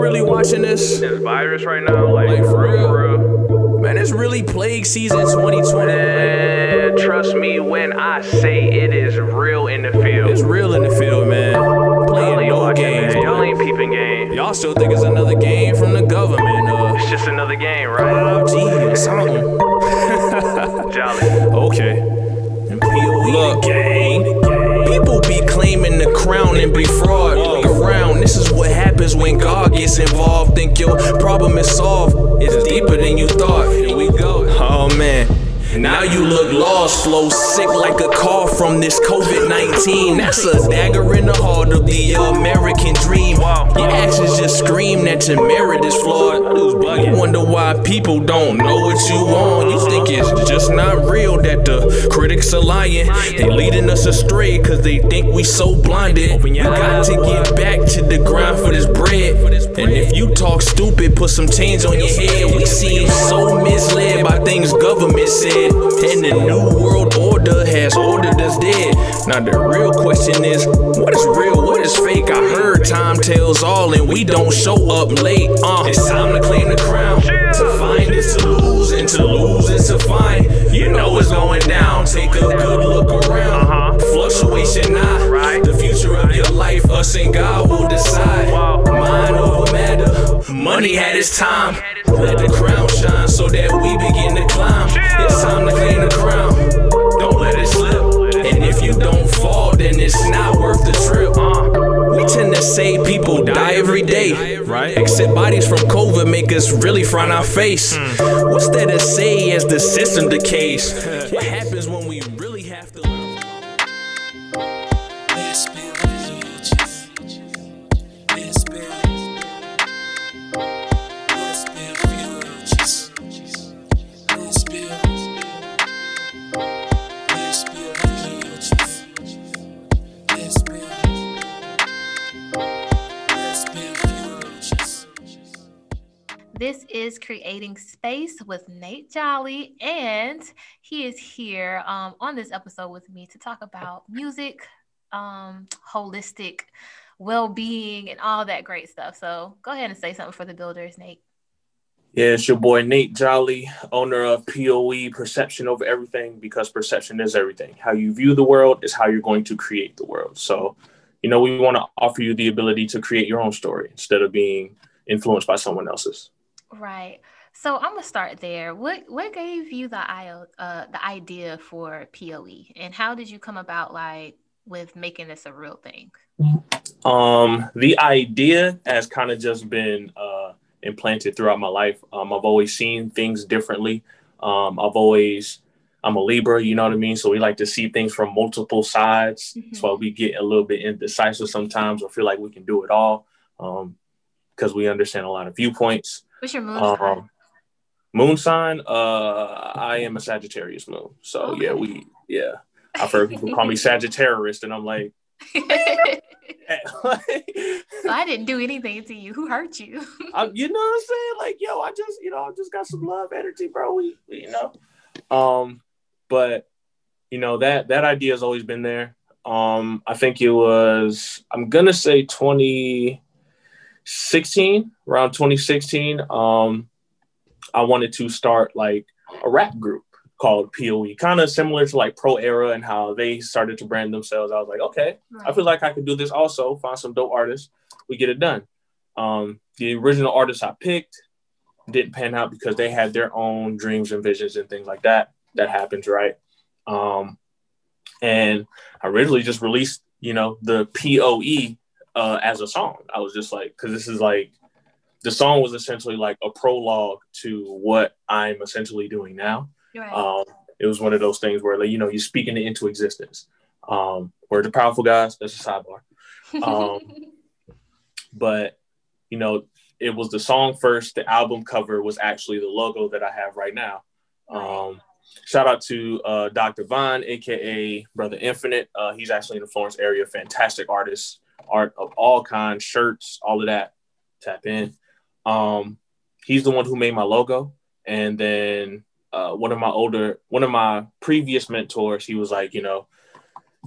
really watching this? This virus right now, like, Like, for real? real. Man, it's really plague season 2020. And trust me when I say it is real in the field. It's real in the field, man. Playing no watching, games. man. Y'all ain't peeping game. Y'all still think it's another game from the government. Uh, It's just another game, right? 5G or something. Jolly. Okay. Look, gang. People be claiming the crown and be fraud. Look around. This is what happens when God gets involved. Think your problem is solved. It's deeper than you thought. Here we go. Oh man. Now you look lost, flow sick like a cough from this COVID 19. That's a dagger in the heart of the American dream. Your actions just scream that your merit is flawed. You wonder why people don't know what you want. You think it's just not real that the critics are lying. They leading us astray cause they think we so blinded. You got to get back to the grind for this bread. And if you talk stupid, put some change on your head. We seem so misled by things government said. And the new world order has ordered us dead. Now the real question is, what is real? What is fake? I heard time tells all and we don't show up late. Uh, it's time to claim the crown. To find is to lose, and to lose is to find. You know it's going down. Take a good look around. Fluctuation now. Right. The future of your life, us and God will decide. Mind over matter. Money had its time. Let the crown shine so that we begin to climb. It's time to claim the crown. Don't let it slip. And if you don't fall, then it's not worth the trip. We tend to say people die every day, right? Except bodies from COVID make us really frown our face. Hmm. What's there to say as the system decays? What happens when This is Creating Space with Nate Jolly, and he is here um, on this episode with me to talk about music, um, holistic well being, and all that great stuff. So go ahead and say something for the builders, Nate. Yeah, it's your boy Nate Jolly, owner of POE Perception Over Everything, because perception is everything. How you view the world is how you're going to create the world. So, you know, we want to offer you the ability to create your own story instead of being influenced by someone else's. Right. So I'm gonna start there. What what gave you the i uh, the idea for POE, and how did you come about like with making this a real thing? Um, the idea has kind of just been uh, implanted throughout my life. Um, I've always seen things differently. Um, I've always, I'm a Libra, you know what I mean? So we like to see things from multiple sides. Mhm. That's why we get a little bit indecisive sometimes or feel like we can do it all um, because we understand a lot of viewpoints. What's your moon sign? Um, moon sign, uh, I am a Sagittarius moon. So yeah, we, yeah. I've heard people call me Sagittarius, and I'm like, I didn't do anything to you. Who hurt you? I, you know what I'm saying? Like, yo, I just, you know, I just got some love energy, bro. We, we, you know, um, but you know that that idea has always been there. Um, I think it was, I'm gonna say 2016, around 2016. Um, I wanted to start like a rap group called POE, kind of similar to like Pro Era and how they started to brand themselves. I was like, okay, I feel like I could do this also, find some dope artists, we get it done. Um, the original artists I picked didn't pan out because they had their own dreams and visions and things like that. That happens, right? Um, and I originally just released, you know, the POE uh, as a song. I was just like, because this is like, the song was essentially like a prologue to what I'm essentially doing now. Right. Um, it was one of those things where, like, you know, you're speaking it into existence. Um, we're the powerful guys. That's a sidebar. um, but you know, it was the song first. The album cover was actually the logo that I have right now. Um, shout out to uh, Dr. Vine, aka Brother Infinite. Uh, he's actually in the Florence area. Fantastic artist, art of all kinds, shirts, all of that. Tap in. Um, he's the one who made my logo, and then uh, one of my older, one of my previous mentors, he was like, you know,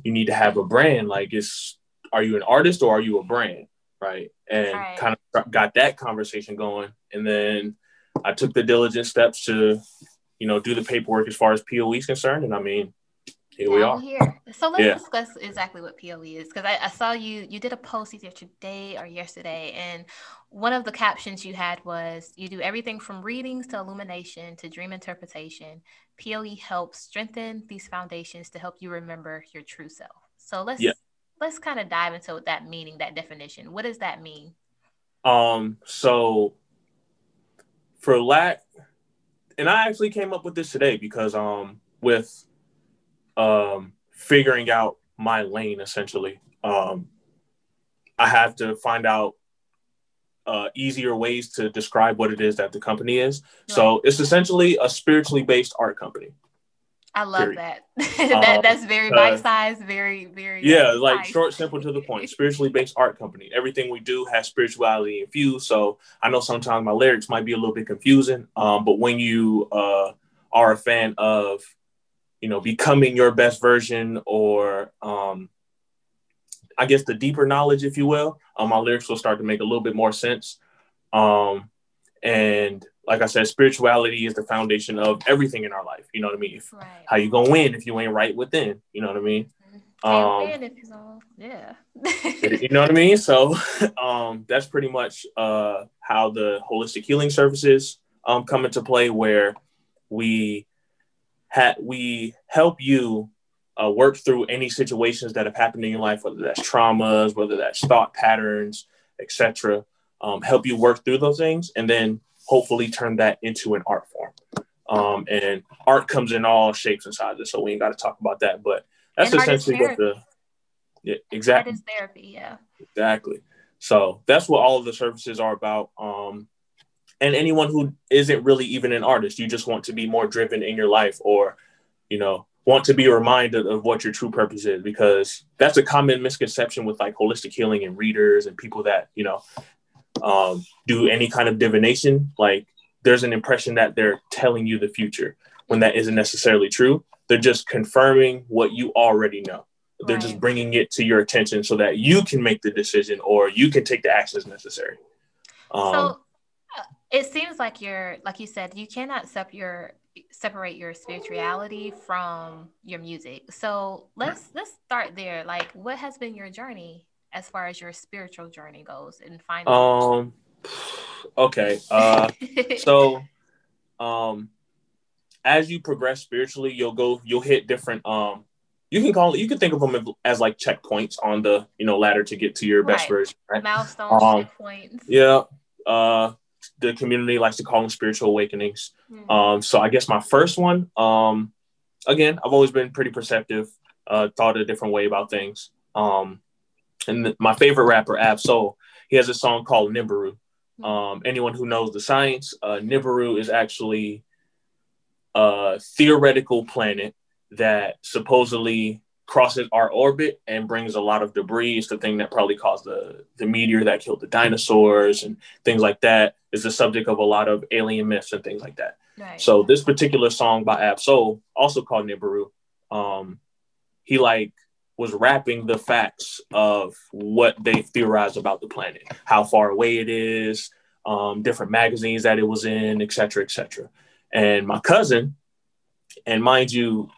you need to have a brand. Like, it's are you an artist or are you a brand? right? And Right. kind of got that conversation going. And then I took the diligent steps to, you know, do the paperwork as far as POE is concerned. And I mean, here we Now are. we're here. So let's Yeah. discuss exactly what POE is because I, I saw you you did a post either today or yesterday, and one of the captions you had was you do everything from readings to illumination to dream interpretation. POE helps strengthen these foundations to help you remember your true self. So let's Yeah. let's kind of dive into that meaning, that definition. What does that mean? Um, so for lack, and I actually came up with this today because um with um figuring out my lane essentially, um I have to find out uh easier ways to describe what it is that the company is. So it's essentially a spiritually based art company. I love Period. that. that Um, that's very uh, bite sized, very very Yeah, like short, simple to the point. Spiritually based art company. Everything we do has spirituality infused. So I know sometimes my lyrics might be a little bit confusing. Um, but when you uh are a fan of, you know, becoming your best version or um I guess the deeper knowledge, if you will, um, my lyrics will start to make a little bit more sense. Um, and like I said, spirituality is the foundation of everything in our life. You know what I mean? If, right. how you gonna win if you ain't right within? You know what I mean? Um, if you don't- yeah. you know what I mean? So um, that's pretty much uh, how the holistic healing services um, come into play, where we had we help you uh, work through any situations that have happened in your life, whether that's traumas, whether that's thought patterns, etc. Um, help you work through those things, and then hopefully turn that into an art form. Um, and art comes in all shapes and sizes, so we ain't got to talk about that. But that's And essentially what the yeah, That exactly is therapy, yeah. Exactly. So that's what all of the services are about. Um, and anyone who isn't really even an artist, you just want to be more driven in your life or, you know, want to be reminded of what your true purpose is because that's a common misconception with like holistic healing and readers and people that, you know, um, do any kind of divination. Like there's an impression that they're telling you the future when that isn't necessarily true. They're just confirming what you already know they're just bringing it to your attention so that you can make the decision or you can take the actions necessary. Um, so it seems like you're like you said, you cannot sep- your separate your spirituality from your music. So let's let's start there. Like what has been your journey as far as your spiritual journey goes in finding um, okay. Uh, so, um, as you progress spiritually, you'll go, you'll hit different, um, you can call it, you can think of them as like checkpoints on the, you know, ladder to get to your best Right. version, right? milestones, um, checkpoints. Yeah. Uh, the community likes to call them spiritual awakenings. Mhm. Um, so I guess my first one, um, again, I've always been pretty perceptive, uh, thought a different way about things. Um, and th- my favorite rapper, Ab Soul, he has a song called Nibiru. Um, anyone who knows the science, uh, Nibiru is actually a theoretical planet that supposedly crosses our orbit and brings a lot of debris. It's the thing that probably caused the, the meteor that killed the dinosaurs and things like that. Is the subject of a lot of alien myths and things like that. right. So this particular song by Ab-Soul, also called Nibiru, um, he like was rapping the facts of what they theorized about the planet, how far away it is, um, different magazines that it was in, et cetera, et cetera. And my cousin, and mind you,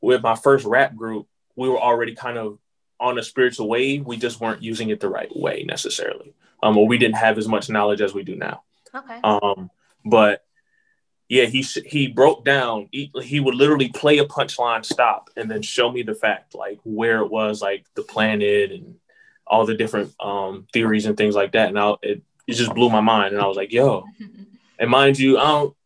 with my first rap group, we were already kind of on a spiritual wave. We just weren't using it the right way necessarily, um, or we didn't have as much knowledge as we do now. okay. Um, but yeah, he he broke down. He, he would literally play a punchline, stop, and then show me the fact, like where it was, like the planet and all the different um, theories and things like that. And I, it it just blew my mind. And I was like, yo. And mind you, I don't.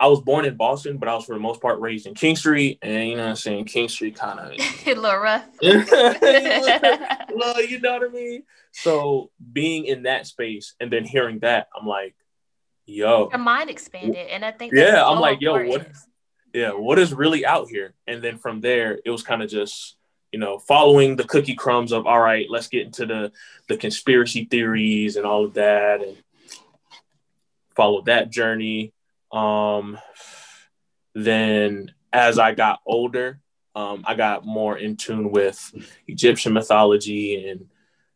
I was born in Boston, but I was for the most part raised in Kingstree, and you know what I'm saying. Kingstree kind of a little rough. well, you know what I mean? So being in that space and then hearing that, I'm like, yo, Your mind expanded, and I think Yeah, that's I'm so like, yo, what- yeah, what is really out here? And then from there, it was kind of just, you know, following the cookie crumbs of all right, let's get into the the conspiracy theories and all of that and follow that journey. Um then as I got older, um, I got more in tune with Egyptian mythology and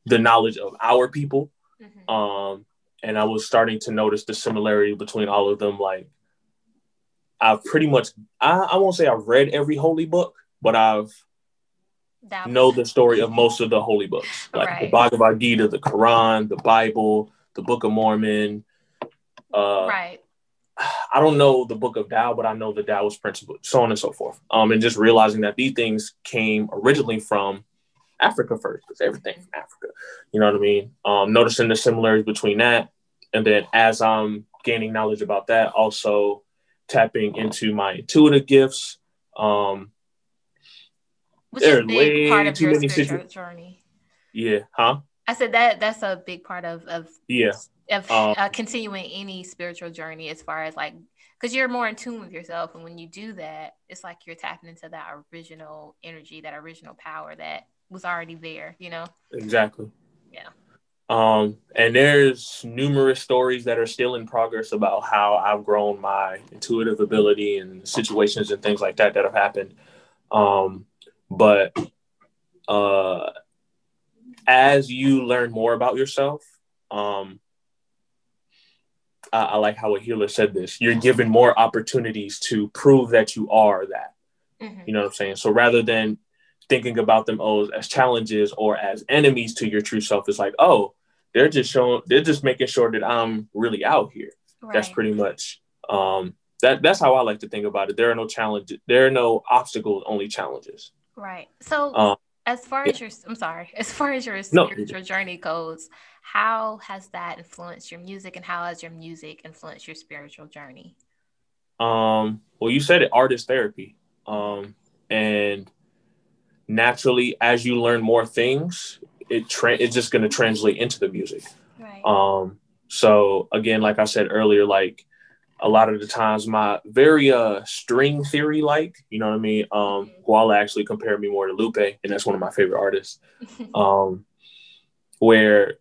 the knowledge of our people. Mhm. Um, and I was starting to notice the similarity between all of them. Like, I've pretty much, I, I won't say I've read every holy book, but I've That know the story of most of the holy books, like the Bhagavad Gita, the Quran, the Bible, the Book of Mormon. Uh, right. I don't know the Book of Tao, but I know the Taoist principle, so on and so forth. Um, and just realizing that these things came originally from Africa first, because everything from Africa. You know what I mean? Um, noticing the similarities between that, and then as I'm gaining knowledge about that, also tapping into my intuitive gifts. Um, Which is there a big way part of too your many spiritual situ- journey. yeah, huh? I said that that's a big part of of Yeah, of Um, uh, continuing any spiritual journey as far as like because you're more in tune with yourself and when you do that it's like you're tapping into that original energy that original power that was already there you know exactly. Yeah. Um, and there's numerous stories that are still in progress about how I've grown my intuitive ability and situations and things like that that have happened. Um, but uh, as you learn more about yourself, um, I, I like how a healer said this. You're given more opportunities to prove that you are that. Mhm. You know what I'm saying? So rather than thinking about them oh, as challenges or as enemies to your true self, it's like, oh, they're just showing, they're just making sure that I'm really out here. That's pretty much um, that. That's how I like to think about it. There are no challenges. There are no obstacles, only challenges. right so Um, as far yeah. as your i'm sorry as far as your No. spiritual journey goes how has that influenced your music and how has your music influenced your spiritual journey Um, well, you said it, artist therapy. Um, and naturally, as you learn more things, it tra- it's just going to translate into the music. right Um, so again, like I said earlier, like a lot of the times my very uh string theory like, you know what I mean? Um Guala actually compared me more to Lupe, and that's one of my favorite artists. Um where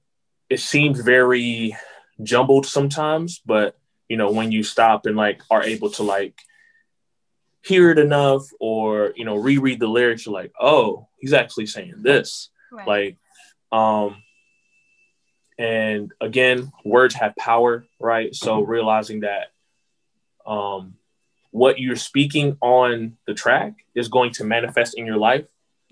it seems very jumbled sometimes, but you know, when you stop and like are able to like hear it enough or you know reread the lyrics, you're like, oh, he's actually saying this. Right. Like um and again words have power right? So realizing that um what you're speaking on the track is going to manifest in your life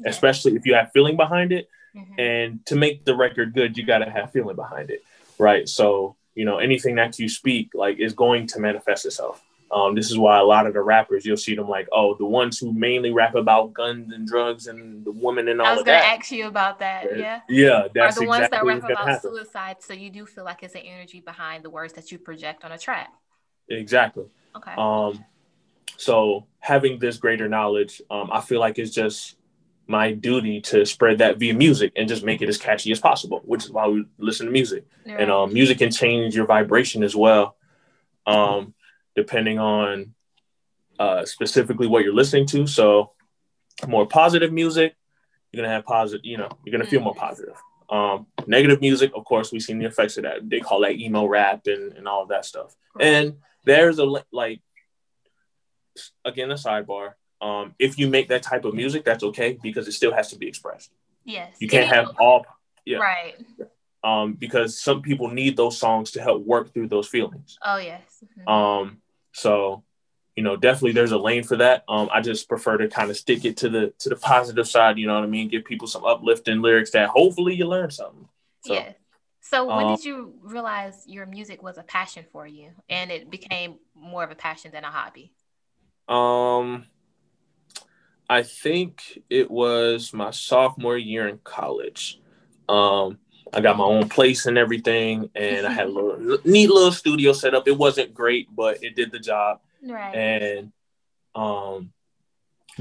especially if you have feeling behind it Mhm. and to make the record good you got to have feeling behind it right so you know anything that you speak like is going to manifest itself um, this is why a lot of the rappers you'll see them like oh the ones who mainly rap about guns and drugs and the woman and all that. i was gonna that ask you about that yeah yeah, are that's the ones that rap about happen. suicide so you do feel like it's an energy behind the words that you project on a track Exactly. okay Um, so having this greater knowledge, um, I feel like it's just my duty to spread that via music and just make it as catchy as possible, which is why we listen to music. Right. And um, music can change your vibration as well, um, depending on uh, specifically what you're listening to. So more positive music, you're gonna have positive, you know, you're gonna feel more positive. Um, negative music, of course, we've seen the effects of that. They call that emo rap and, and all of that stuff. And there's a like again a sidebar. Um, if you make that type of music, that's okay because it still has to be expressed. yes You can't have all yeah. right um because some people need those songs to help work through those feelings. oh yes Mhm. Um, so you know, definitely there's a lane for that. Um, I just prefer to kind of stick it to the to the positive side. You know what I mean? Give people some uplifting lyrics that hopefully you learn something. So yes so when um, did you realize your music was a passion for you and it became more of a passion than a hobby Um, I think it was my sophomore year in college. Um, I got my own place and everything, and I had a little neat little studio set up. It wasn't great, but it did the job. right And um,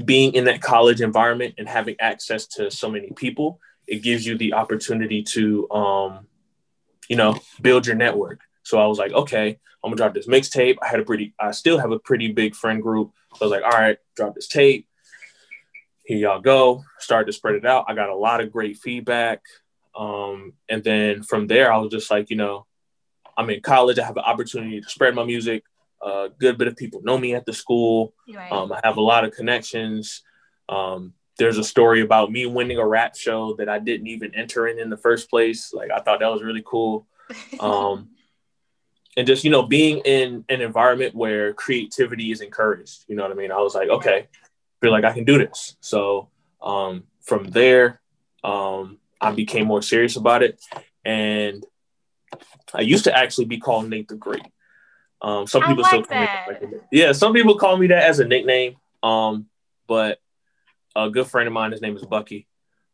being in that college environment and having access to so many people, it gives you the opportunity to, um, you know, build your network. So I was like, okay, I'm gonna drop this mixtape. I had a pretty, I still have a pretty big friend group. So I was like, all right, drop this tape. Here y'all go. Started to spread it out. I got a lot of great feedback. Um, and then from there, I was just like, you know, I'm in college. I have an opportunity to spread my music. A good bit of people know me at the school. right Um, I have a lot of connections. Um, there's a story about me winning a rap show that I didn't even enter in in the first place. Like I thought that was really cool. Um, and just you know being in an environment where creativity is encouraged. You know what I mean? I was like, okay, feel like I can do this. So um, from there, um, I became more serious about it, and I used to actually be called Nate the Great. Um, some people like still call that. me that. Yeah, some people call me that as a nickname. Um, but a good friend of mine, his name is Bucky.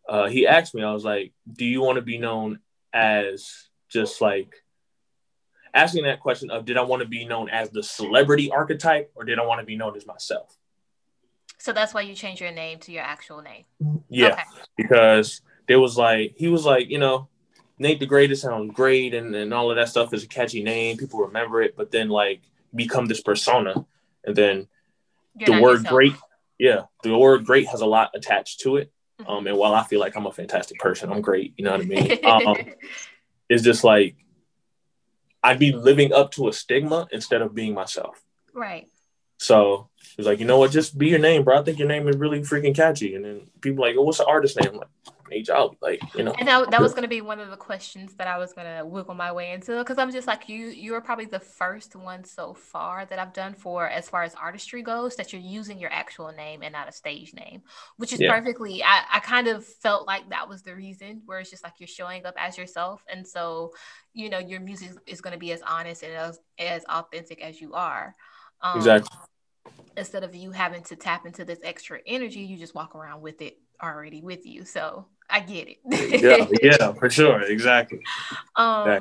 Uh, he asked me, I was like, "Do you want to be known as just like?" Asking that question of did I want to be known as the celebrity archetype or did I want to be known as myself? So that's why you changed your name to your actual name. Yeah, Okay. because there was like he was like you know Nate the Greatest sounds great and, and all of that stuff is a catchy name people remember it but then like become this persona and then You're the word yourself. great yeah the word great has a lot attached to it Mhm. um and while I feel like I'm a fantastic person I'm great you know what I mean um it's just like I'd be living up to a stigma instead of being myself right. So he was like, you know what, just be your name, bro. I think your name is really freaking catchy. And then people like, oh, what's the artist name? I'm like, Nate Jolly. Like, you know. And that, that was going to be one of the questions that I was going to wiggle my way into because I'm just like you. You're probably the first one so far that I've done for as far as artistry goes that you're using your actual name and not a stage name, which is Yeah. perfectly. I, I kind of felt like that was the reason where it's just like you're showing up as yourself, and so you know your music is going to be as honest and as, as authentic as you are. Um, Exactly. Instead of you having to tap into this extra energy, you just walk around with it already with you. So I get it. Yeah, yeah, for sure. Exactly. Um, Yeah.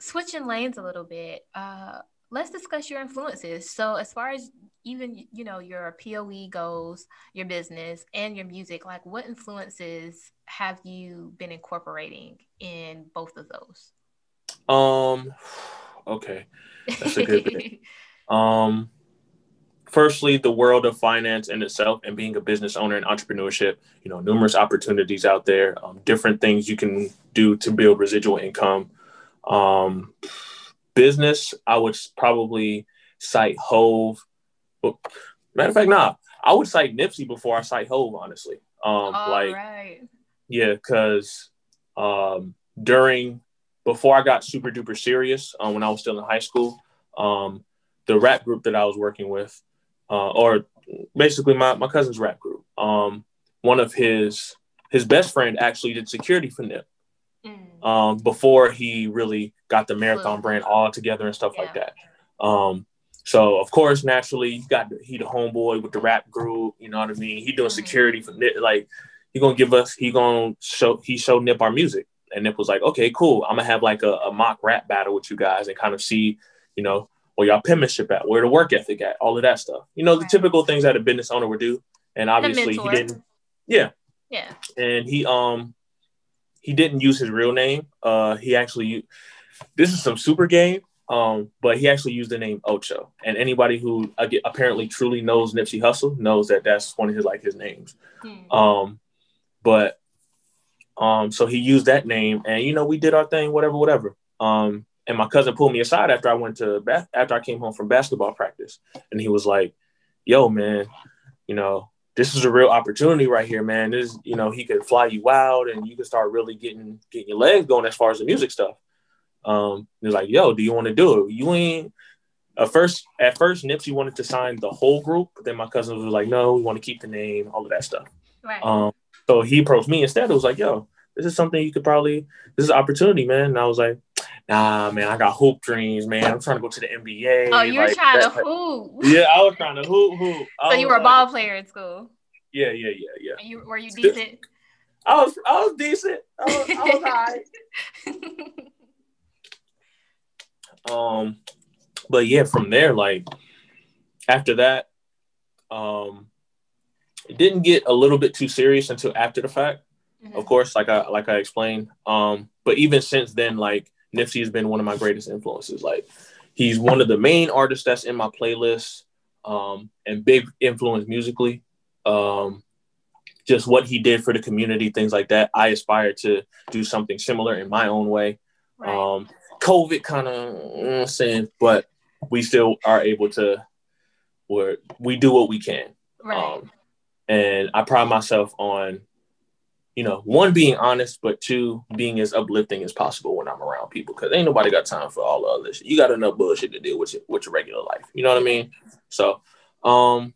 switching lanes a little bit. Uh, let's discuss your influences. So, as far as even you know your POE goes, your business and your music, like what influences have you been incorporating in both of those? Um, okay. That's a good bit. Um, firstly, the world of finance in itself and being a business owner and entrepreneurship, you know, numerous opportunities out there, um, different things you can do to build residual income. Um, business, I would probably cite Hove. Well, Matter of fact, nah, I would cite Nipsey before I cite Hove, honestly. Um, All like, right. yeah, because um, during before I got super duper serious, um, when I was still in high school, um, the rap group that I was working with, uh, or basically my, my cousin's rap group, um, one of his his best friend actually did security for Nip Mm. um, before he really got the marathon brand all together and stuff like that. Um, so of course, naturally, he got he the homeboy with the rap group. You know what I mean? He doing Mhm. security for Nip. Like he gonna give us. He gonna show. He showed Nip our music, and Nip was like, "Okay, cool. I'm gonna have like a, a mock rap battle with you guys and kind of see, you know, where y'all penmanship at, where the work ethic at, all of that stuff. You know, the Right. typical things that a business owner would do. And obviously, he didn't. Yeah, Yeah. and he um he didn't use his real name. Uh, he actually this is some super game. Um, but he actually used the name Ocho, and anybody who uh, apparently truly knows Nipsey Hussle knows that that's one of his like his names. Hmm. Um, but um, so he used that name, and you know we did our thing, whatever, whatever. Um, and my cousin pulled me aside after I went to ba- after I came home from basketball practice, and he was like, "Yo, man, you know this is a real opportunity right here, man. This, you know, he could fly you out, and you could start really getting getting your legs going as far as the music stuff." Um, he was like, "Yo, do you want to do it? You ain't." At first, at first, Nipsey wanted to sign the whole group, but then my cousin was like, "No, we want to keep the name, all of that stuff." Right. Um, so he approached me instead. It was like, yo, this is something you could probably, this is an opportunity, man. And I was like, nah, man, I got hoop dreams, man. I'm trying to go to the NBA. oh, you were like, trying to hoop. Yeah, I was trying to hoop, hoop. I So you were a ball player in school. Yeah, yeah, yeah, yeah. And you were you decent? I was, I was decent. I was, I was high. Um, but yeah, from there, like after that, um, it didn't get a little bit too serious until after the fact. Mhm. of course, like I like I explained. Um, but even since then, like Nipsey has been one of my greatest influences. Like he's one of the main artists that's in my playlist, um, and big influence musically. Um, just what he did for the community, things like that. I aspire to do something similar in my own way. Right. Um, COVID kind of saying, but we still are able to, where we do what we can. right. Um, and I pride myself on, you know, one being honest, but two being as uplifting as possible when I'm around people. Because ain't nobody got time for all other shit. You got enough bullshit to deal with your, with your regular life. You know what I mean? So, um,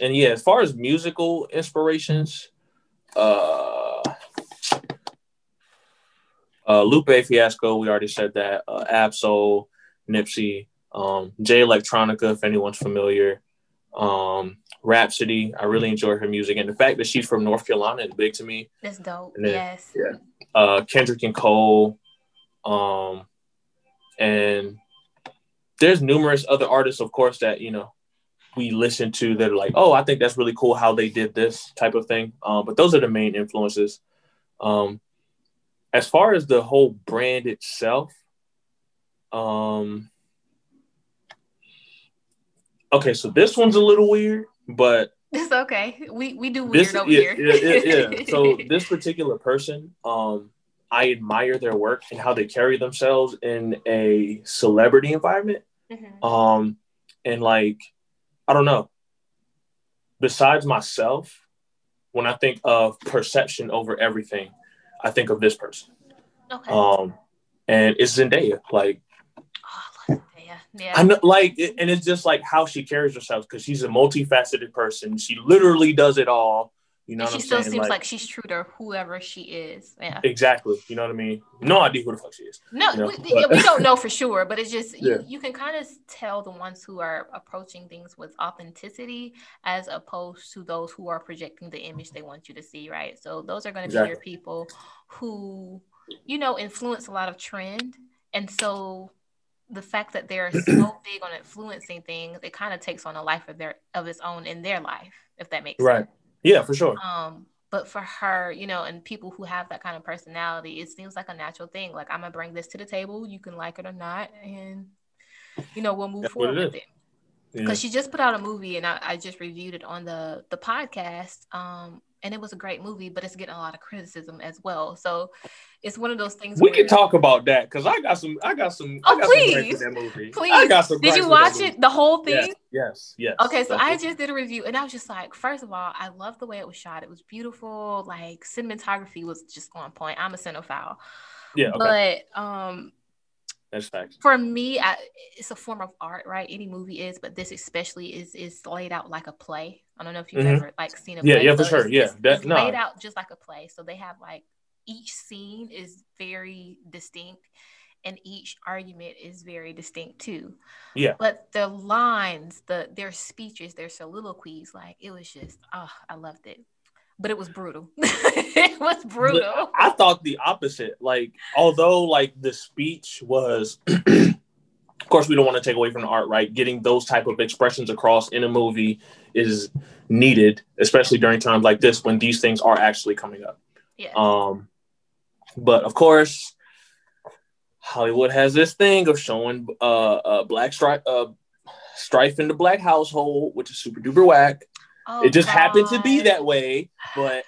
and yeah, as far as musical inspirations, uh, uh, Lupe Fiasco, we already said that. Uh, Ab-Soul, Nipsey, um, Jay Electronica, if anyone's familiar. Um, Rapsody, I really enjoy her music, and the fact that she's from North Carolina is big to me. That's dope. Then- yes. yeah. Uh, Kendrick and Cole, um, and there's numerous other artists, of course, that you know we listen to that are like, oh, I think that's really cool how they did this type of thing. Um, but those are the main influences. Um, as far as the whole brand itself, um, okay, so this one's a little weird, but It's okay. We we do weird this over yeah, here. yeah, yeah, yeah. So this particular person, um, I admire their work and how they carry themselves in a celebrity environment. Mhm. Um, and like, I don't know. Besides myself, when I think of perception over everything, I think of this person. okay. Um, and it's Zendaya. Like, oh, I love it. Yeah. I know, like, and it's just like how she carries herself because she's a multifaceted person. She literally does it all. You know she still saying? seems like, she's true to whoever she is. Yeah. exactly. You know what I mean? No idea who the fuck she is. No, you know, we, yeah, we don't know for sure, but it's just you, Yeah. you can kind of tell the ones who are approaching things with authenticity as opposed to those who are projecting the image they want you to see, right? So those are going to be your people who, you know, influence a lot of trend, and so the fact that they're so big on influencing things, it kind of takes on a life of their of its own in their life, if that makes Right. sense. Right. Yeah, for sure. Um, but for her, you know, and people who have that kind of personality, it seems like a natural thing. Like I'm gonna bring this to the table. You can like it or not, and you know we'll move That's forward it with is. it. Yeah. Because she just put out a movie, and I, I just reviewed it on the the podcast. Um, and it was a great movie, but it's getting a lot of criticism as well. So it's one of those things. We where, can talk about that because I got some. I got some. Oh, I got please. some gripes that movie. Please. I got some. Did you watch it the whole thing? Yes. Yes. yes. Okay, so I what- just did a review and I was just like, first of all, I love the way it was shot. It was beautiful. Like cinematography was just on point. I'm a cinephile. Yeah. Okay. But um That's facts. for me, I, it's a form of art, right? Any movie is, but this especially is is laid out like a play. I don't know if you've Mhm. ever like seen a Yeah, play. yeah, for So sure. it's- Yeah, that- it's no. laid out just like a play. So they have like each scene is very distinct, and each argument is very distinct too. Yeah. But the lines, the their speeches, their soliloquies, like it was just, oh, I loved it. But it was brutal. it was brutal. I thought the opposite. Like, although like the speech was, of course, we don't want to take away from the art, right? Getting those type of expressions across in a movie is needed, especially during times like this when these things are actually coming up. Yeah. Um, but of course, Hollywood has this thing of showing uh, uh black strife uh strife in the black household, which is super duper whack. Oh, it just happened to be that way, but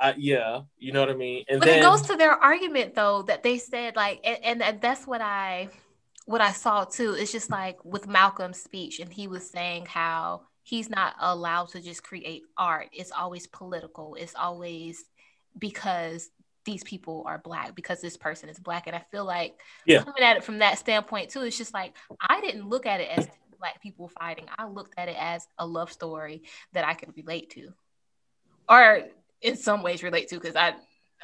uh, yeah, you know what I mean. And but then it goes to their argument though that they said like and, and, and that's what i what i saw too. It's just like with malcolm's speech and he was saying how he's not allowed to just create art. It's always political. It's always because these people are black because this person is black. And i feel like Yeah. coming at it from that standpoint too it's just like i didn't look at it as black people fighting i looked at it as a love story that i could relate to or in some ways relate to because I,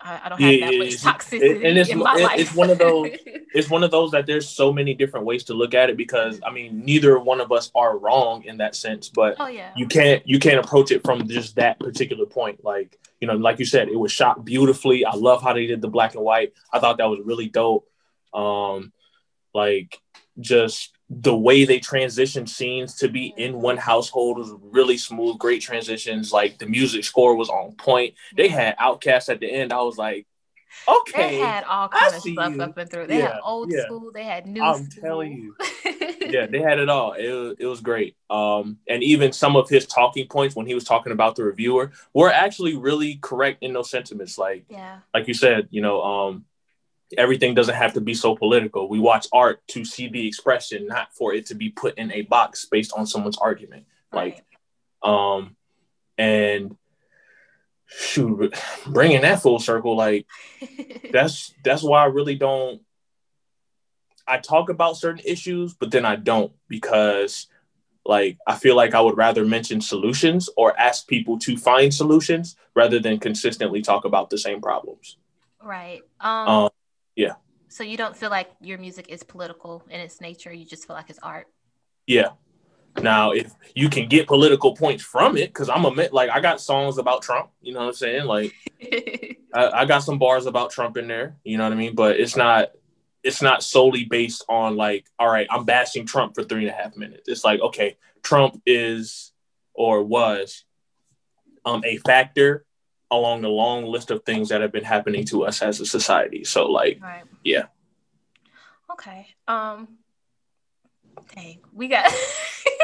I don't have Yeah, that much toxicity and it's- in my it- life. it's one of those- it's one of those that there's so many different ways to look at it because I mean neither one of us are wrong in that sense, but oh yeah, you can't you can't approach it from just that particular point. Like you know, like you said, it was shot beautifully. I love how they did the black and white. I thought that was really dope. Um, like just the way they transitioned scenes to be in one household was really smooth, great transitions. Like the music score was on point. They had OutKast at the end. I was like, okay, they had all I kind of stuff you. up and through. They Yeah, had old yeah. school, they had new. I'm school. telling you. yeah, they had it all. It, was- it was great. Um, and even some of his talking points when he was talking about the reviewer were actually really correct in those sentiments. Like, yeah, like you said, you know, um, everything doesn't have to be so political. We watch art to see the expression, not for it to be put in a box based on someone's argument. Like, um, And shoot, bringing that full circle, like that's that's why I really don't. I talk about certain issues, but then I don't because, like, I feel like I would rather mention solutions or ask people to find solutions rather than consistently talk about the same problems. right. Um, Um, yeah. So you don't feel like your music is political in its nature. You just feel like it's art. Yeah. Now, if you can get political points from it, because I'm a like I got songs about Trump, you know what I'm saying? Like I, I got some bars about Trump in there, you know what I mean? But it's not it's not solely based on like, all right, I'm bashing Trump for three and a half minutes. It's like, okay, Trump is or was um a factor along the long list of things that have been happening to us as a society. So like, right. yeah. Okay. Um. Dang, we got.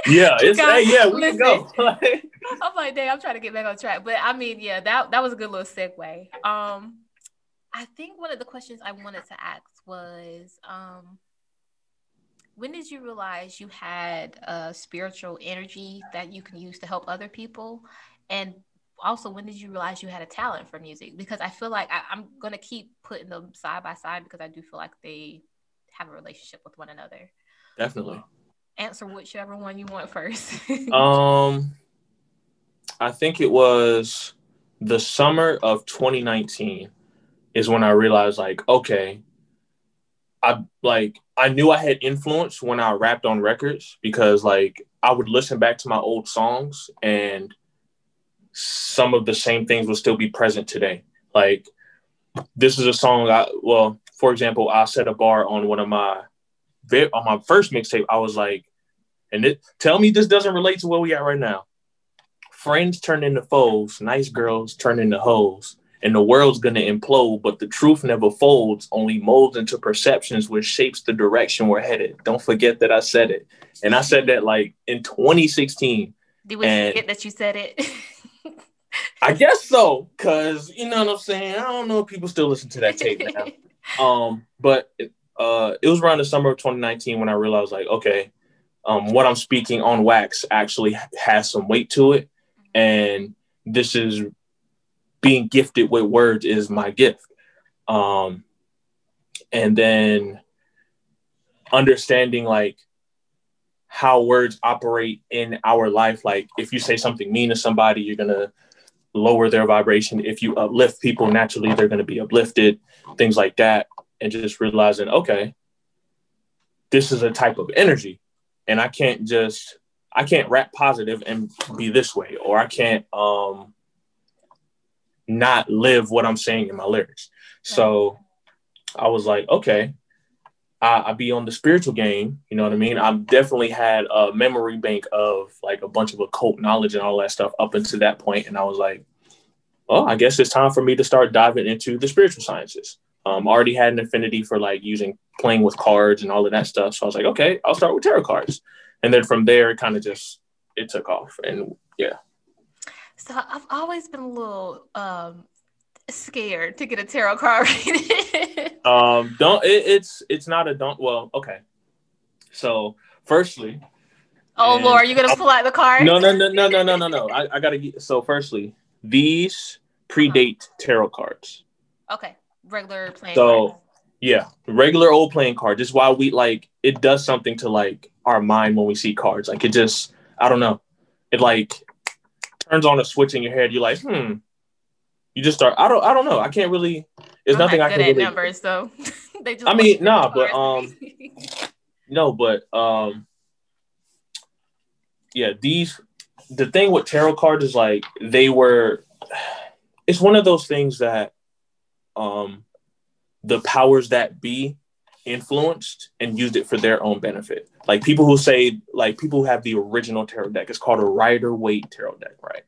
Yeah, it's hey, yeah, we can go. I'm like, dang, I'm trying to get back on track. But I mean, yeah, that that was a good little segue. Um, I think one of the questions I wanted to ask was, um, when did you realize you had a spiritual energy that you can use to help other people, and also when did you realize you had a talent for music? Because I feel like I, I'm gonna keep putting them side by side because I do feel like they have a relationship with one another. Definitely. Answer whichever one you want first. Um, I think it was the summer of 2019 is when I realized, like, okay, I like I knew I had influence when I rapped on records because, like, I would listen back to my old songs and some of the same things will still be present today. Like, this is a song I well, for example, I set a bar on one of my on my first mixtape. I was like, and it tell me this doesn't relate to where we at right now. Friends turn into foes, nice girls turn into hoes, and the world's gonna implode, but the truth never folds, only molds into perceptions which shapes the direction we're headed. Don't forget that I said it. And I said that like in 2016. Did we And- forget that you said it? I guess so, cause you know what I'm saying. I don't know if people still listen to that tape now. Um, but uh, it was around the summer of 2019 when I realized, like, okay, um, what I'm speaking on wax actually has some weight to it, and this is being gifted with words is my gift. Um, and then understanding like how words operate in our life. Like, if you say something mean to somebody, you're gonna lower their vibration. If you uplift people, naturally they're gonna be uplifted. Things like that and just realizing, okay, this is a type of energy, and I can't just I can't rap positive and be this way, or I can't um not live what I'm saying in my lyrics. So I was like, okay, I, I be on the spiritual game. You know what I mean? I've definitely had a memory bank of like a bunch of occult knowledge and all that stuff up until that point, and I was like, well, I guess it's time for me to start diving into the spiritual sciences um, already had an affinity for like using playing with cards and all of that stuff. So I was like, okay, I'll start with tarot cards. And then from there, it kind of just it took off. And yeah, so I've always been a little um scared to get a tarot card reading. um, don't it, it's it's not a don't. Well, okay. So firstly, oh Lord, you gonna pull out the card? no, no, no, no, no, no, no, no. I, I gotta get. So firstly, these predate tarot cards. Okay, regular playing So- cards. Yeah, regular old playing card. Just why we like it does something to like our mind when we see cards. Like it just, I don't know, it like turns on a switch in your head. You're like, hmm. You just start. I don't. I don't know. I can't really. There's I'm nothing not I can really. numbers, so they just. I mean, nah, but, um. No, but um, yeah. These the thing with tarot cards is like they were. It's one of those things that, um, the powers that be influenced and used it for their own benefit. Like people who say, like people who have the original tarot deck. It's called a Rider Waite tarot deck, right?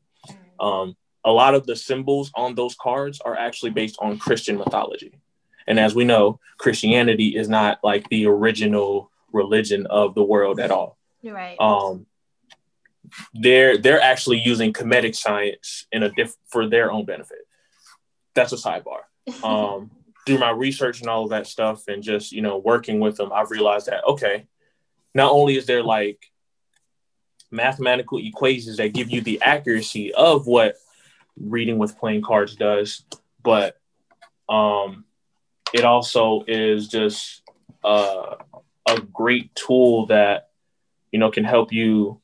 Um, a lot of the symbols on those cards are actually based on Christian mythology. And as we know, Christianity is not like the original religion of the world at all. You're right. Um, they're they're actually using Kemetic science in a diff for their own benefit. That's a sidebar. Um, through my research and all of that stuff, and just you know working with them, I've realized that okay, not only is there like mathematical equations that give you the accuracy of what reading with playing cards does, but um, it also is just uh, a great tool that you know can help you,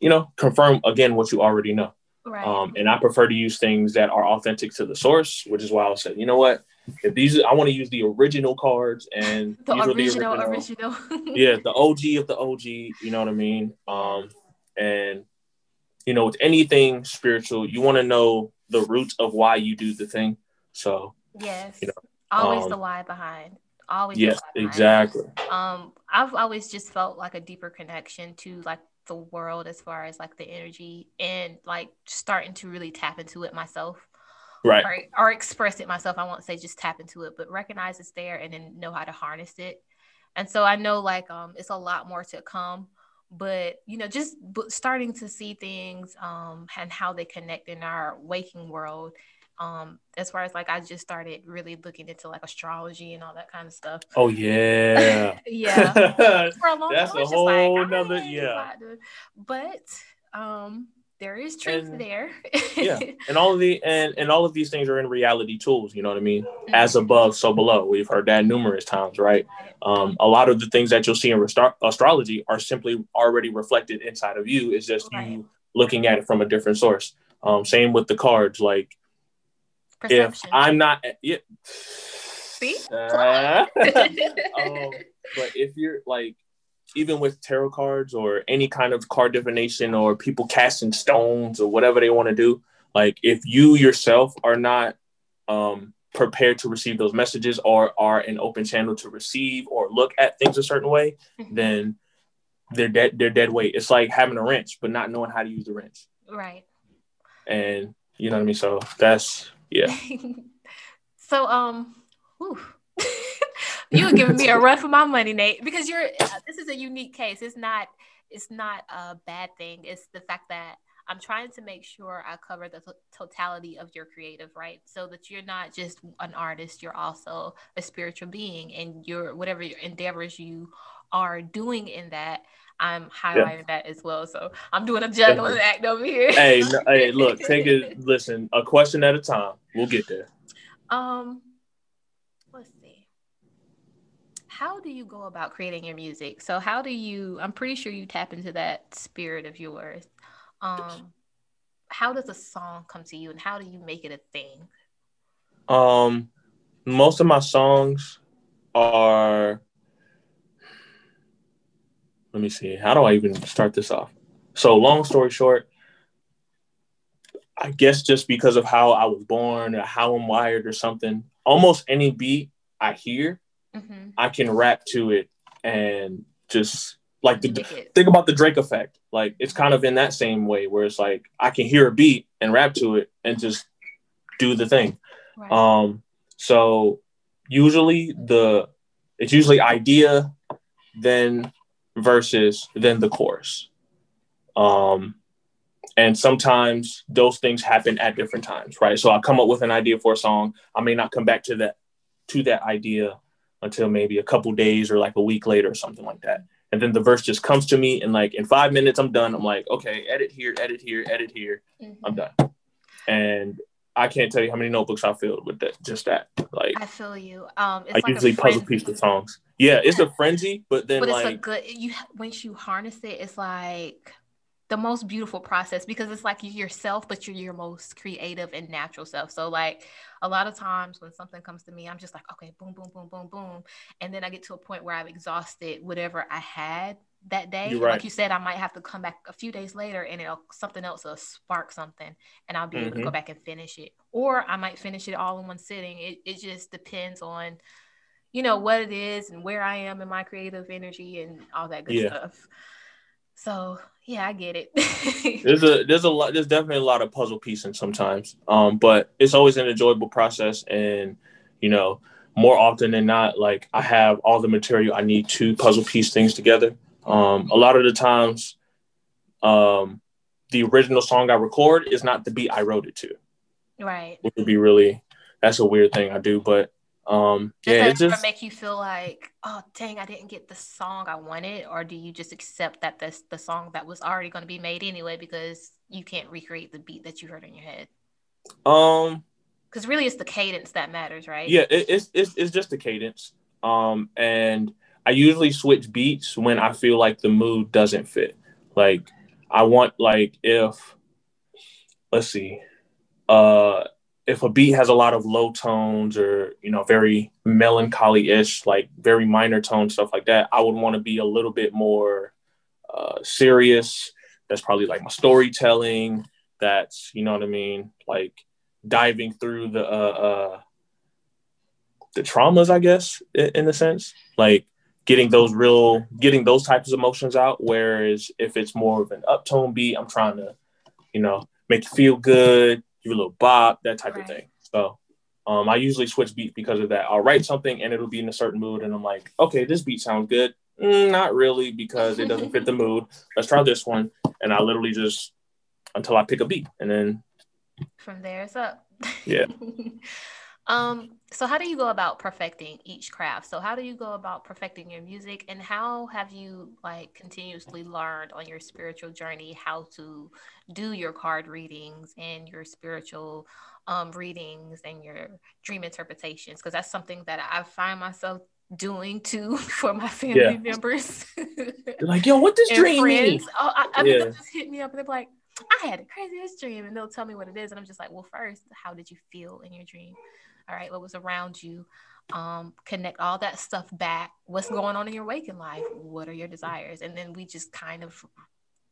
you know, confirm again what you already know. Right. Um, and I prefer to use things that are authentic to the source, which is why I said, you know what, if these I want to use the original cards and the these are original, original. yeah, the OG of the OG, you know what I mean? Um, and you know, with anything spiritual, you want to know the roots of why you do the thing. So yes. You know, always um, the why behind. Always. yes, exactly. um i've always just felt like a deeper connection to like the world as far as like the energy and like starting to really tap into it myself Right. or, or express it myself i won't say just tap into it but recognize it's there and then know how to harness it and so i know like um it's a lot more to come but you know just b- starting to see things um and how they connect in our waking world um as far as like i just started really looking into like astrology and all that kind of stuff Oh yeah. yeah for a long That's time. A just like, whole nother- yeah. But um, there is truth And- there. yeah. And all of the and and all of these things are in reality tools, you know what I mean? Mm-hmm. As above, so below. We've heard that numerous times, right? Um, a lot of the things that you'll see in restro- astrology are simply already reflected inside of you. It's just Right. you looking at it from a different source. Um, same with the cards. Like Perception. if I'm not, yeah. See? Uh, um, but if you're like, even with tarot cards or any kind of card divination or people casting stones or whatever they want to do, like if you yourself are not um, prepared to receive those messages or are an open channel to receive or look at things a certain way, Mhm. then they're dead. They're dead weight. It's like having a wrench but not knowing how to use the wrench, right. and you know what I mean. So that's yeah. so um, whew. you were giving me a run for my money, Nate, because you're. Uh, this is a unique case. It's not. It's not a bad thing. It's the fact that I'm trying to make sure I cover the to- totality of your creative, right? So that you're not just an artist, you're also a spiritual being, and your whatever your endeavors you are doing in that. I'm highlighting that as well. So I'm doing a juggling act over here. hey, no, hey, look, take it. Listen, a question at a time. We'll get there. Um, let's see. How do you go about creating your music? So how do you? I'm pretty sure you tap into that spirit of yours. Um, how does a song come to you, and how do you make it a thing? Um, most of my songs are. Let me see. How do I even start this off? So, long story short, I guess just because of how I was born or how I'm wired or something, almost any beat I hear, Mm-hmm. I can rap to it and just like the think about the Drake effect. Like it's kind of in that same way where it's like I can hear a beat and rap to it and just do the thing. Right. Um, so usually the it's usually idea, then verses, then the chorus. Um, and sometimes those things happen at different times, right? So I come up with an idea for a song. I may not come back to that to that idea until maybe a couple days or like a week later or something like that. And then the verse just comes to me and like in five minutes I'm done. I'm like, okay, edit here, edit here, edit here. Mhm. I'm done. And I can't tell you how many notebooks I filled with that. Just that. Like I feel you. Um, it's I like usually a puzzle piece the songs. Yeah, it's a frenzy, but then but it's a good you once you harness it it's like the most beautiful process because it's like you're yourself but you're your most creative and natural self so like a lot of times when something comes to me i'm just like okay boom boom boom boom boom and then i get to a point where i've exhausted whatever i had that day right. like you said i might have to come back a few days later and it'll something else will spark something and i'll be able to go Mhm. back and finish it or i might finish it all in one sitting it, it just depends on you know what it is and where I am in my creative energy and all that good Yeah. stuff. So yeah, I get it. there's a there's a lot there's definitely a lot of puzzle piecing sometimes. Um, but it's always an enjoyable process and you know, more often than not, like I have all the material I need to puzzle piece things together. Um, a lot of the times, um, the original song I record is not the beat I wrote it to. right. which would be really that's a weird thing I do, but Um, Does yeah, ever just make you feel like, oh dang, I didn't get the song I wanted, or do you just accept that this the song that was already going to be made anyway because you can't recreate the beat that you heard in your head? um, Because really, it's the cadence that matters, right? yeah, it, it's it's it's just the cadence. Um, and I usually switch beats when I feel like the mood doesn't fit. Like I want like if let's see, uh, if a beat has a lot of low tones or you know very melancholy ish, like very minor tone stuff like that, I would want to be a little bit more uh, serious. That's probably like my storytelling. That's you know what I mean, like diving through the uh, uh the traumas, I guess, in, in a sense, like getting those real, getting those types of emotions out. Whereas if it's more of an uptone beat, I'm trying to, you know, make you feel good, give you a little bop, that type Right. of thing. So um, I usually switch beats because of that. I'll write something and it'll be in a certain mood, and I'm like, okay, this beat sounds good. Mm, not really because it doesn't fit the mood. Let's try this one, and I literally just until I pick a beat, and then From there, it's up. Yeah. um. So, how do you go about perfecting each craft? So, how do you go about perfecting your music, and how have you like continuously learned on your spiritual journey how to do your card readings and your spiritual um, readings and your dream interpretations? Because that's something that I find myself doing too for my family Yeah. members. like, yo, what does dream mean? friends. Oh, I, I mean, Yeah. they'll just hit me up and they're like, I had the craziest dream, and they'll tell me what it is, and I'm just like, well, first, how did you feel in your dream? All right, what was around you? Um, connect all that stuff back. What's going on in your waking life? What are your desires? And then we just kind of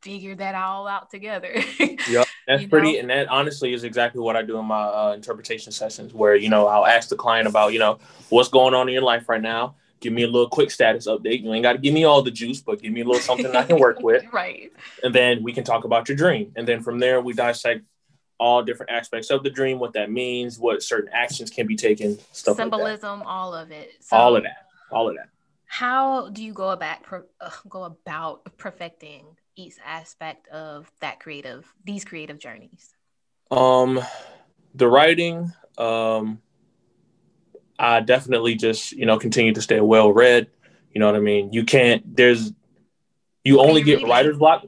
figure that all out together. Yep, that's You pretty, know? and that honestly is exactly what I do in my uh, interpretation sessions, where you know I'll ask the client about you know what's going on in your life right now. Give me a little quick status update. You ain't got to give me all the juice, but give me a little something I can work with, right. and then we can talk about your dream. And then from there, we dissect all different aspects of the dream, what that means, what certain actions can be taken, stuff like that. Symbolism, all of it. So All of that, all of that. How do you go about uh, go about perfecting each aspect of that creative these creative journeys? Um, the writing, um, I definitely just you know continue to stay well read. You know what I mean? You can't. There's you only get reading? writer's block.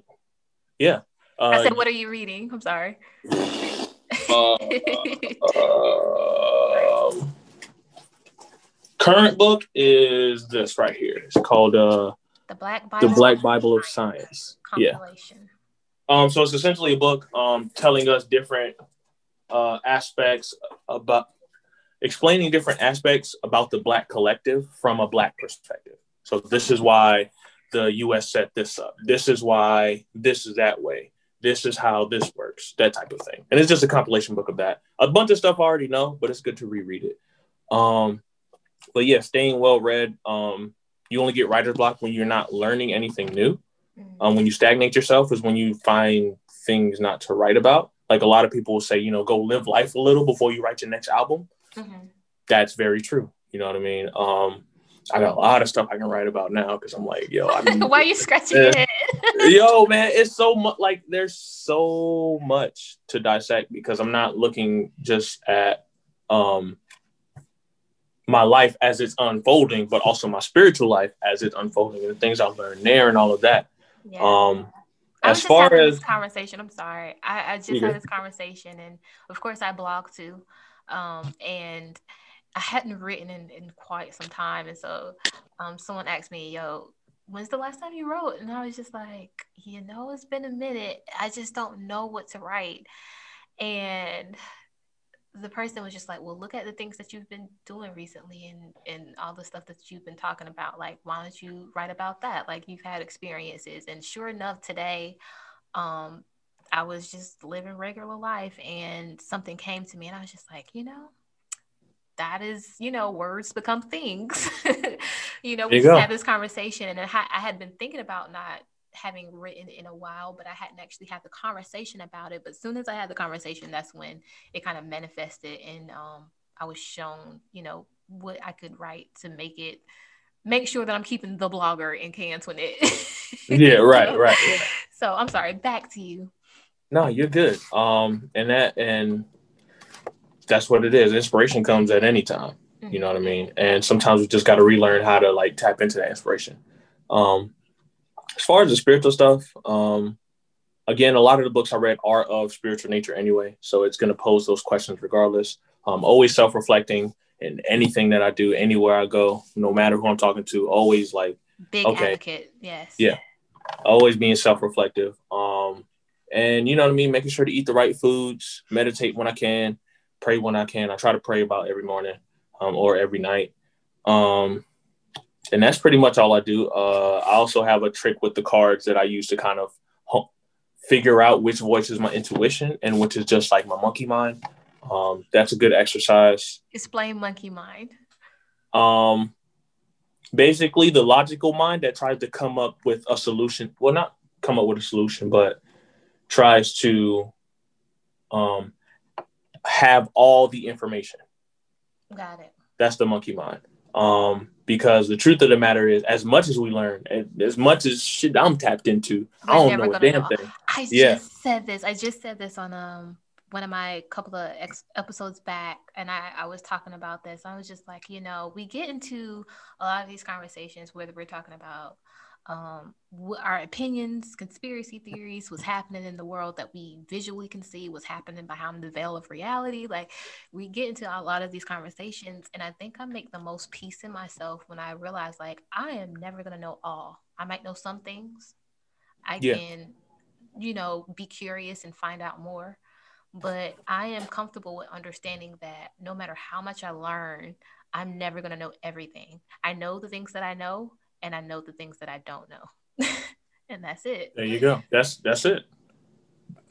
Yeah. Uh, I said, "What are you reading?" I'm sorry. uh, um, current book is this right here. It's called uh, the Black the Bible. Black Bible of Science. Yeah. Um, so it's essentially a book um, telling us different uh, aspects about explaining different aspects about the Black collective from a Black perspective. So this is why the U.S. set this up. This is why this is that way. This is how this works. That type of thing. And it's just a compilation book of that. A bunch of stuff I already know, but it's good to reread it. Um, but yeah, staying well read. Um, you only get writer's block when you're not learning anything new Mm. um, when you stagnate yourself is when you find things not to write about. Like a lot of people will say, you know, go live life a little before you write your next album. Mhm. That's very true. You know what I mean? Um, I got a lot of stuff I can write about now because I'm like, yo, I mean, Why are you scratching your head? yo, man, it's so much. Like, there's so much to dissect because I'm not looking just at um my life as it's unfolding, but also my spiritual life as it's unfolding and the things I've learned there and all of that. Yeah. Um, I was as just far having as this conversation. I'm sorry. I, I just You had this conversation, and of course, I blog too. Um, and I hadn't written in, in quite some time, and so um, someone asked me, "Yo, when's the last time you wrote?" And I was just like, "You know, it's been a minute. I just don't know what to write." And the person was just like, "Well, look at the things that you've been doing recently, and and all the stuff that you've been talking about. Like, why don't you write about that? Like, you've had experiences." And sure enough, today, um, I was just living regular life, and something came to me, and I was just like, you know, that is, you know, words become things. you know, we you just go. had this conversation, and I, ha- I had been thinking about not having written in a while, but I hadn't actually had the conversation about it. But as soon as I had the conversation, that's when it kind of manifested, and um, I was shown, you know, what I could write to make it make sure that I'm keeping the blogger in cans when it. Yeah, right, So- right, right. So I'm sorry. Back to you. No, you're good. Um, and that and that's what it is. Inspiration comes at any time. You know what I mean? And sometimes we just got to relearn how to like tap into that inspiration. Um, as far as the spiritual stuff, um, again, a lot of the books I read are of spiritual nature anyway, so it's going to pose those questions regardless. Um, always self-reflecting in anything that I do, anywhere I go, no matter who I'm talking to. Always like Big Okay. advocate. Yes. Yeah. always being self-reflective. Um, and you know what I mean, making sure to eat the right foods, meditate when I can, pray when I can. I try to pray about every morning um, or every night. Um, and that's pretty much all I do. Uh, I also have a trick with the cards that I use to kind of ho- figure out which voice is my intuition and which is just like my monkey mind. Um, that's a good exercise. Explain monkey mind. Um, basically, the logical mind that tries to come up with a solution. Well, not come up with a solution, but tries to um, have all the information. Got it. That's the monkey mind. Um, because the truth of the matter is, as much as we learn, as much as shit I'm tapped into, I We're don't know a damn know. thing. I Yeah. just said this. I just said this on um one of my couple of ex- episodes back, and I, I was talking about this. I was just like, you know, we get into a lot of these conversations whether we're talking about um our opinions, conspiracy theories, what's happening in the world that we visually can see, what's happening behind the veil of reality. Like we get into a lot of these conversations, and I think I make the most peace in myself when I realize like I am never gonna know all. I might know some things. I Yeah. can you know, be curious and find out more. But I am comfortable with understanding that no matter how much I learn, I'm never going to know everything. I know the things that I know, and I know the things that I don't know. and that's it. There you go. That's that's it.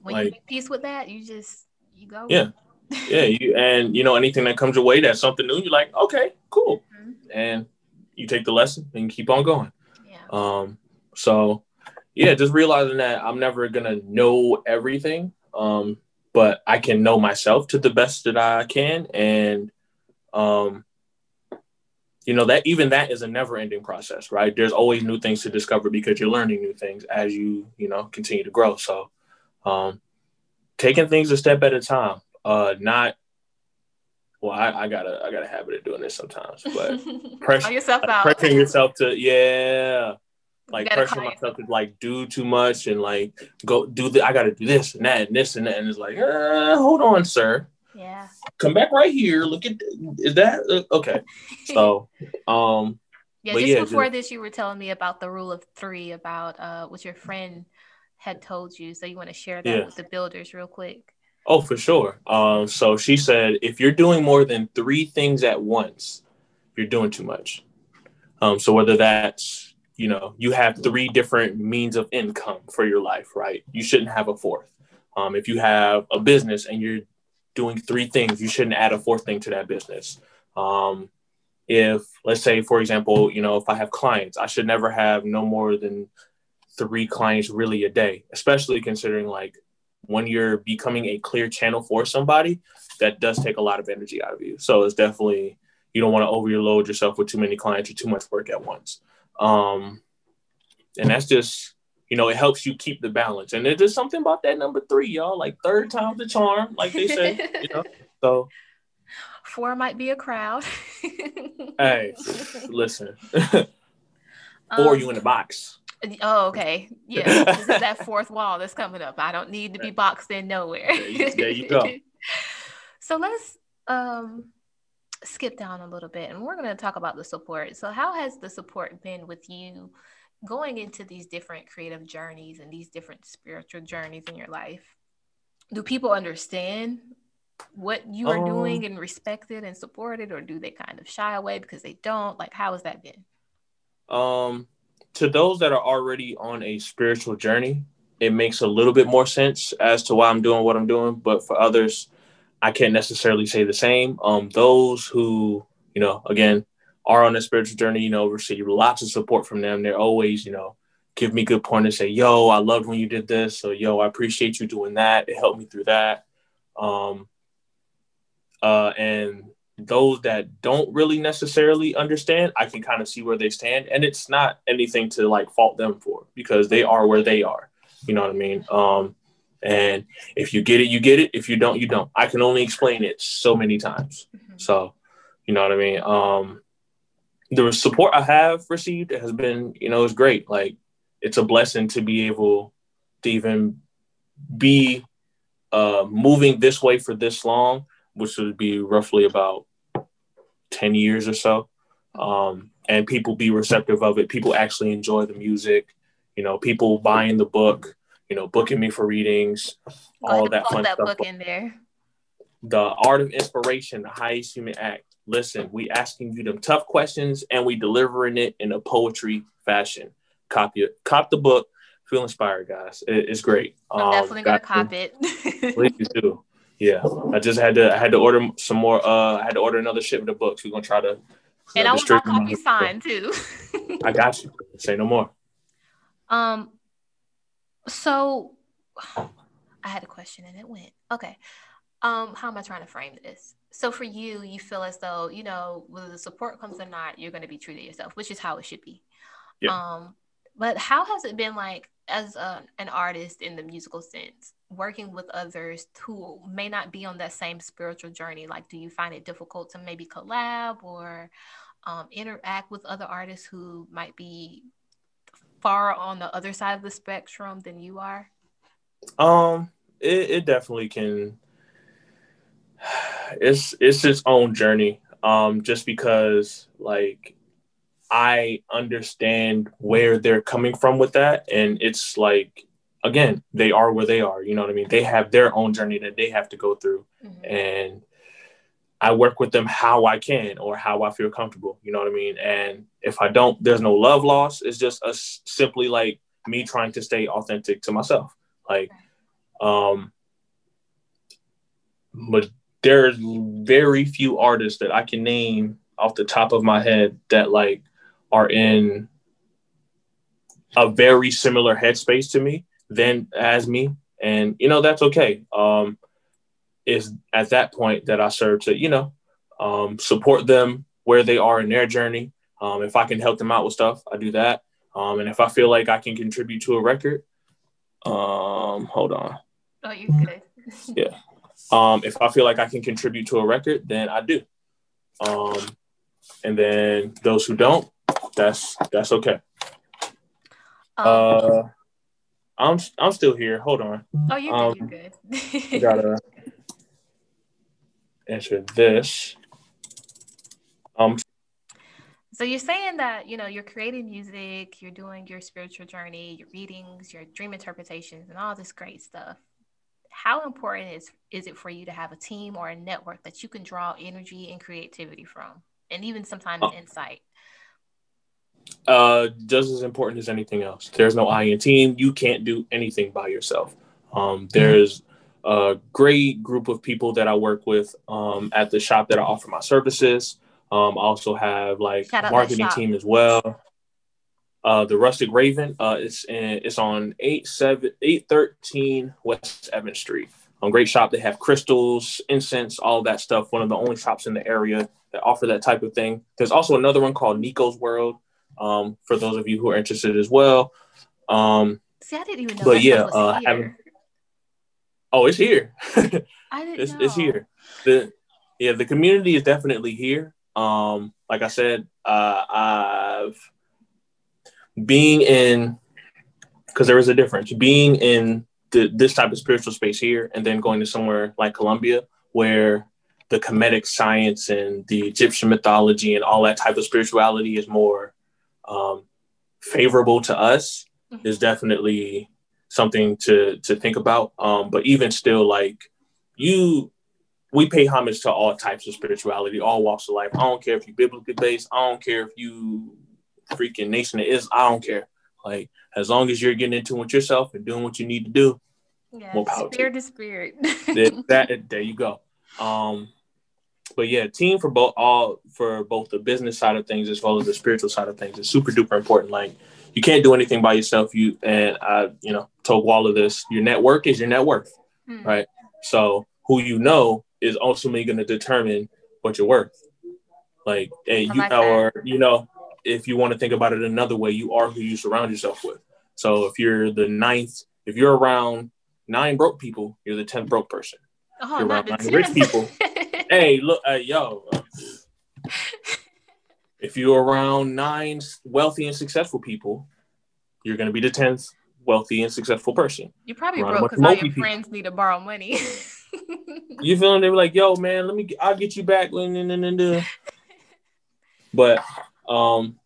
When you make peace with that, you just, you go. Yeah. Yeah, you and you know anything that comes your way that's something new, you're like, okay, cool, Mhm. and you take the lesson and keep on going. Yeah. Um, so yeah, just realizing that I'm never gonna know everything, um, but I can know myself to the best that I can, and um, you know that even that is a never-ending process, right? There's always new things to discover because you're learning new things as you you know continue to grow. So, um, taking things a step at a time, uh, not. Well, I, I got a I got a habit of doing this sometimes, but press- yourself out. pressuring yourself to yeah like pressuring myself to like do too much and like go do the I gotta do this and that and this and that and it's like uh, hold on sir Yeah. come back right here look at is that uh, okay so um Yeah, just yeah, before just- this, you were telling me about the rule of three, about uh, what your friend had told you. So you want to share that Yeah. with the builders real quick? oh for sure um so she said if you're doing more than three things at once you're doing too much um so whether that's you know you have three different means of income for your life right you shouldn't have a fourth um if you have a business and you're doing three things you shouldn't add a fourth thing to that business um if let's say for example you know if i have clients i should never have no more than three clients really a day especially considering like when you're becoming a clear channel for somebody, that does take a lot of energy out of you. So it's definitely you don't want to overload yourself with too many clients or too much work at once. Um, and that's just you know it helps you keep the balance. And there's just something about that number three, y'all. Like third time's the charm, like they say. you know. So Four might be a crowd. hey, listen, Um, or you in the box. Oh, okay. Yeah, this is that fourth wall that's coming up. I don't need to be boxed in nowhere. There you- there you go. so let's um skip down a little bit and we're going to talk about the support. So how has the support been with you going into these different creative journeys and these different spiritual journeys in your life? Do people understand what you are Um, doing and respect it and support it or do they kind of shy away because they don't? Like how has that been? um to those that are already on a spiritual journey it makes a little bit more sense as to why i'm doing what i'm doing but for others i can't necessarily say the same um those who you know again are on a spiritual journey you know receive lots of support from them they're always you know give me good pointers say yo i loved when you did this so yo i appreciate you doing that it helped me through that um uh and those that don't really necessarily understand, I can kind of see where they stand. And it's not anything to like fault them for because they are where they are. You know what I mean? Um, and if you get it, you get it. If you don't, you don't. I can only explain it so many times. Mhm. So You know what I mean? Um, the support I have received has been, you know, it's great. Like it's a blessing to be able to even be uh, moving this way for this long, which would be roughly about 10 years or so. Um, and people be receptive of it. People actually enjoy the music, you know, people buying the book, you know, booking me for readings, all that fun that stuff. book in there. The Art of Inspiration, the highest human act. Listen, we asking you them tough questions and we delivering it in a poetry fashion. Copy it, cop the book. Feel inspired, guys. It- it's great. I'm Um, definitely gonna cop it. Please do. Yeah, I just had to. I had to order some more. Uh, I had to order another shipment of the books. We're gonna try to. and I want my copy signed too. I got you. Say no more. Um, so I had a question and it went. Okay. Um, how am I trying to frame this? So for you, you feel as though, you know, whether the support comes or not, you're gonna be true to yourself, which is how it should be. Yeah. Um, but how has it been like as a, an artist in the musical sense, working with others who may not be on that same spiritual journey? Like, do you find it difficult to maybe collab or um, interact with other artists who might be far on the other side of the spectrum than you are? Um, it, it definitely can. It's it's its own journey. Um, just because like I understand where they're coming from with that, and it's like again, they are where they are. You know what I mean? They have their own journey that they have to go through, Mhm. and I work with them how I can or how I feel comfortable. You know what I mean? And if I don't, there's no love loss. It's just a, simply like me trying to stay authentic to myself. Like, um, but there's very few artists that I can name off the top of my head that like are in a very similar headspace to me than as me. And you know, that's okay. Um, is at that point that I serve to, you know, um, support them where they are in their journey. Um, if I can help them out with stuff, I do that. Um, and if I feel like I can contribute to a record, um, hold on. Oh, you're good. Um, if I feel like I can contribute to a record, then I do. Um, and then those who don't, that's that's okay. Um, Uh, I'm I'm still here. Hold on. oh, you're um, good. You're good. gotta answer this. Um, So you're saying that you know you're creating music, you're doing your spiritual journey, your readings, your dream interpretations, and all this great stuff. How important is is it for you to have a team or a network that you can draw energy and creativity from, and even sometimes Oh. insight? uh, just as important as anything else. There's no I in team. You can't do anything by yourself. Um, there's a great group of people that I work with um, at the shop that I offer my services. Um, I also have like Shout a marketing team as well. Uh, the Rustic Raven, uh, it's in, it's on eight seven eight thirteen West Evans Street. Um, great shop. They have crystals, incense, all that stuff. One of the only shops in the area that offer that type of thing. There's also another one called Nico's World um, for those of you who are interested as well. Um, See, I didn't even know. But yeah, uh, having- oh, it's here. I didn't it's, know. it's here. The yeah, the community is definitely here. Um, like I said, uh, I've being in because there is a difference being in the, this type of spiritual space here and then going to somewhere like Columbia where the Kemetic science and the Egyptian mythology and all that type of spirituality is more um, favorable to us Mhm. is definitely something to to think about. Um, but even still, like you, we pay homage to all types of spirituality, all walks of life. I don't care if you're biblically based. I don't care if you freaking nation it is, I don't care. Like as long as you're getting into it with yourself and doing what you need to do, Yeah, more power to spirit to spirit. that, that there you go. Um, but yeah, team for both all for both the business side of things as well as the spiritual side of things is super duper important. Like you can't do anything by yourself. You and I, you know, told all of this. Your network is your net worth. Hmm. Right. So who you know is ultimately going to determine what you're worth. Like, I you or you know, if you want to think about it another way, you are who you surround yourself with. So if you're the ninth, if you're around nine broke people, you're the tenth broke person Oh, You're not the rich people. hey, look, uh, yo, if you're around nine wealthy and successful people, you're going to be the tenth wealthy and successful person. You're probably Around broke because all your people. friends need to borrow money. You feel They were like, "Yo, man, let me, I'll get you back." But um,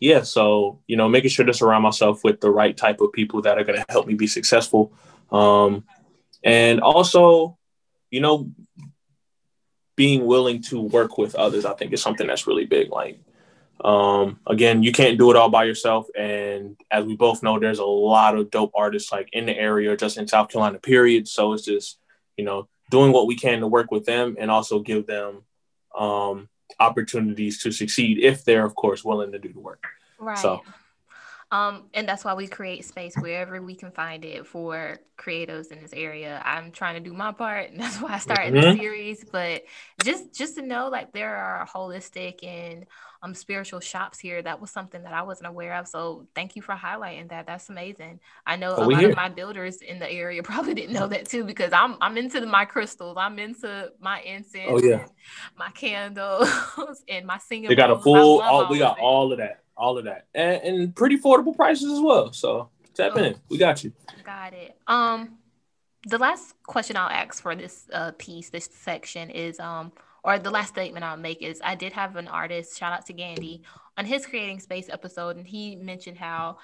yeah. So you know, making sure to surround myself with the right type of people that are going to help me be successful, um, and also, you know, being willing to work with others. I think is something that's really big. Like, um, again, you can't do it all by yourself, and as we both know, there's a lot of dope artists like in the area, just in South Carolina. Period. So it's just you know doing what we can to work with them and also give them um, opportunities to succeed if they're of course willing to do the work right. So- Um, and that's why we create space wherever we can find it for creatives in this area. I'm trying to do my part, and that's why I started the Mhm. series. But just just to know, like there are holistic and um spiritual shops here. That was something that I wasn't aware of. So thank you for highlighting that. That's amazing. I know Oh, a lot here. of my builders in the area probably didn't know that too, because I'm I'm into the, my crystals. I'm into my incense. Oh, yeah. my candles and my singing. they got a full all, we got all of that all of that and, and pretty affordable prices as well so tap Oh. in we got you Got it. Um, the last question I'll ask for this uh, piece, this section is um, or the last statement I'll make is I did have an artist, shout out to Gandhi, on his creating space episode, and he mentioned how,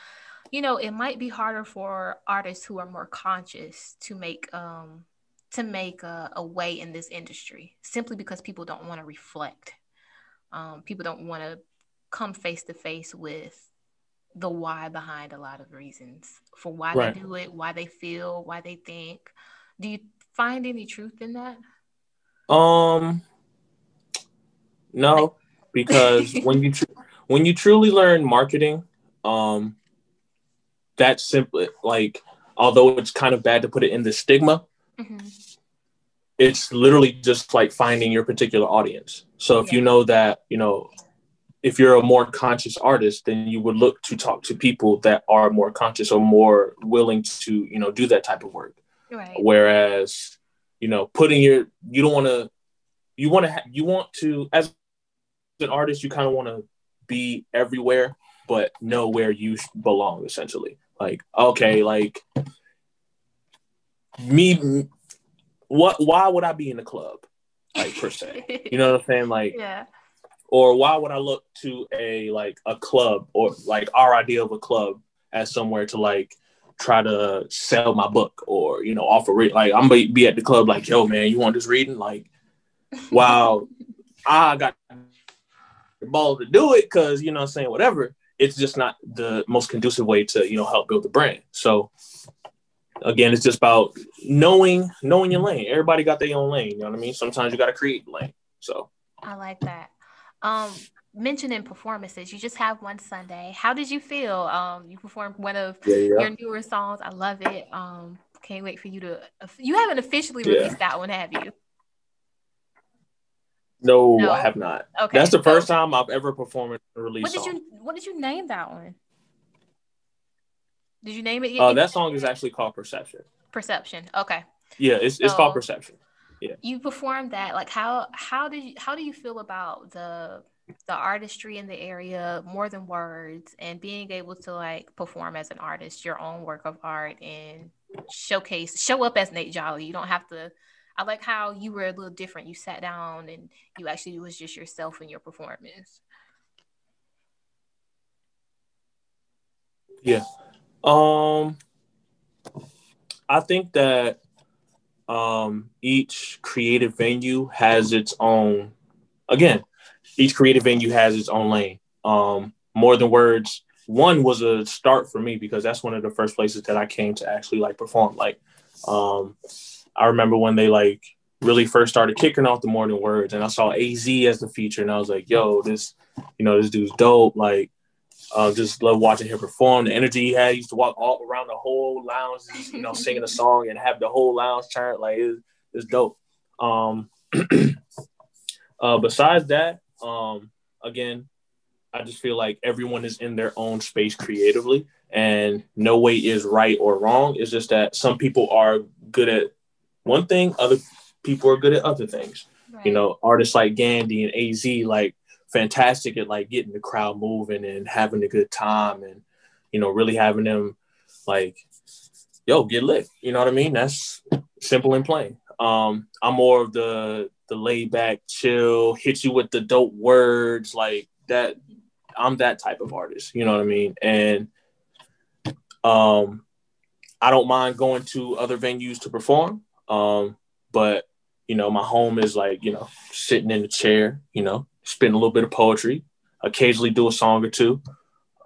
you know, it might be harder for artists who are more conscious to make um to make a, a way in this industry simply because people don't want to reflect. Um, people don't want to come face to face with the why behind a lot of reasons for why Right. they do it, why they feel, why they think. Do you find any truth in that? um no because when you tr- when you truly learn marketing um that's simply like although it's kind of bad to put it in the stigma Mhm. it's literally just like finding your particular audience. So if you know that, you know, if you're a more conscious artist, then you would look to talk to people that are more conscious or more willing to, you know, do that type of work. Right. Whereas, you know, putting your, you don't want to, you want to, ha- you want to, as an artist, you kind of want to be everywhere, but know where you belong, essentially. Like, okay, like me, what, why would I be in the club, like, per se? You know what I'm saying? Like, yeah. Or why would I look to a like a club or like our idea of a club as somewhere to like try to sell my book or you know offer it like I'm gonna be at the club like yo man you want this reading? Like wow I got the ball to do it because you know what I'm saying whatever it's just not the most conducive way to you know help build the brand. So again it's just about knowing knowing your lane. Everybody got their own lane you know what I mean? Sometimes you got to create lane so. I like that. Um, mentioning performances, you just have one Sunday. How did you feel? Um, you performed one of yeah yeah your newer songs. I love it. Um, can't wait for you to. You haven't officially Yeah. released that one, have you? No, No. I have not. Okay. That's the so first time I've ever performed a release What did song. you What did you name that one? Did you name it? Uh, that song is actually called Perception. Perception. Okay. Yeah, it's, it's called So- Perception. you performed that like how how did you how do you feel about the the artistry in the area more than words and being able to like perform as an artist your own work of art and showcase show up as Nate Jolly? You don't have to I like how you were a little different. You sat down and you actually was just yourself in your performance. Yeah. Um, I think that um, each creative venue has its own. Again, each creative venue has its own lane. Um, more than words. One was a start for me because that's one of the first places that I came to actually like perform. Like, um, I remember when they like really first started kicking off the more than words, and I saw Az as the feature, and I was like, "Yo, this, you know, this dude's dope." Like, uh, just love watching him perform. The energy he had, he used to walk all around the whole lounge, just, you know, singing a song and have the whole lounge turn. Like it's, it's dope. Um, uh, besides that, um, again, I just feel like everyone is in their own space creatively, and no way is right or wrong. It's just that some people are good at one thing, other people are good at other things. You know, artists like Gandhi and AZ, like fantastic at like getting the crowd moving and having a good time and you know, really having them like, yo, get lit. You know what I mean? That's simple and plain. Um, I'm more of the the laid back, chill, hit you with the dope words, like that. I'm that type of artist, you know what I mean? And um I don't mind going to other venues to perform. Um, but you know, my home is like, you know, sitting in the chair, you know, spin a little bit of poetry, occasionally do a song or two,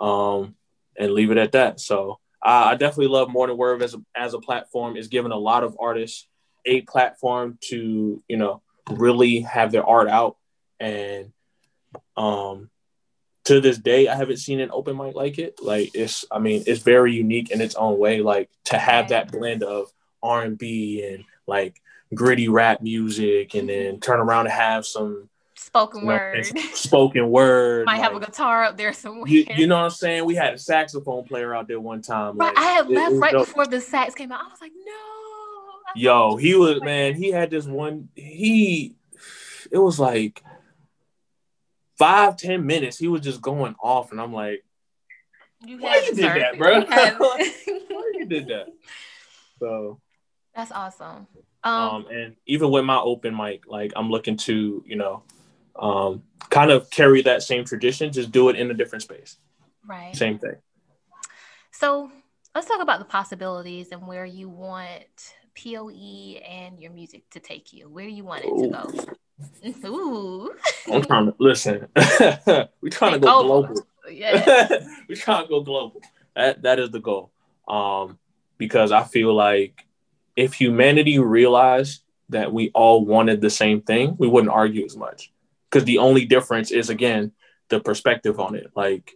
um, and leave it at that. So uh, I definitely love Morning Word as a, as a platform. It's given a lot of artists a platform to, you know, really have their art out. And um, to this day, I haven't seen an open mic like it. Like it's, I mean, it's very unique in its own way. Like to have that blend of R and B and like gritty rap music, and then turn around and have some spoken you know, word. spoken word. Might have a guitar up there somewhere. you, you know what I'm saying? We had a saxophone player out there one time. right, like, I had left right dope. before the sax came out. I was like, no. I Yo, he was were- man. He had this one. He, it was like five ten minutes. He was just going off, and I'm like, You why you did that, bro? You why you did that? So, That's awesome. Um, um, and even with my open mic, like I'm looking to, you know, um, kind of carry that same tradition, just do it in a different space. right. Same thing. So let's talk about the possibilities and where you want POE and your music to take you. Where do you want it to go? Ooh. I'm trying to listen. We're trying to go global. Yeah. We're trying to go global. That that is the goal. Um, because I feel like if humanity realized that we all wanted the same thing, we wouldn't argue as much. Because the only difference is again the perspective on it. Like,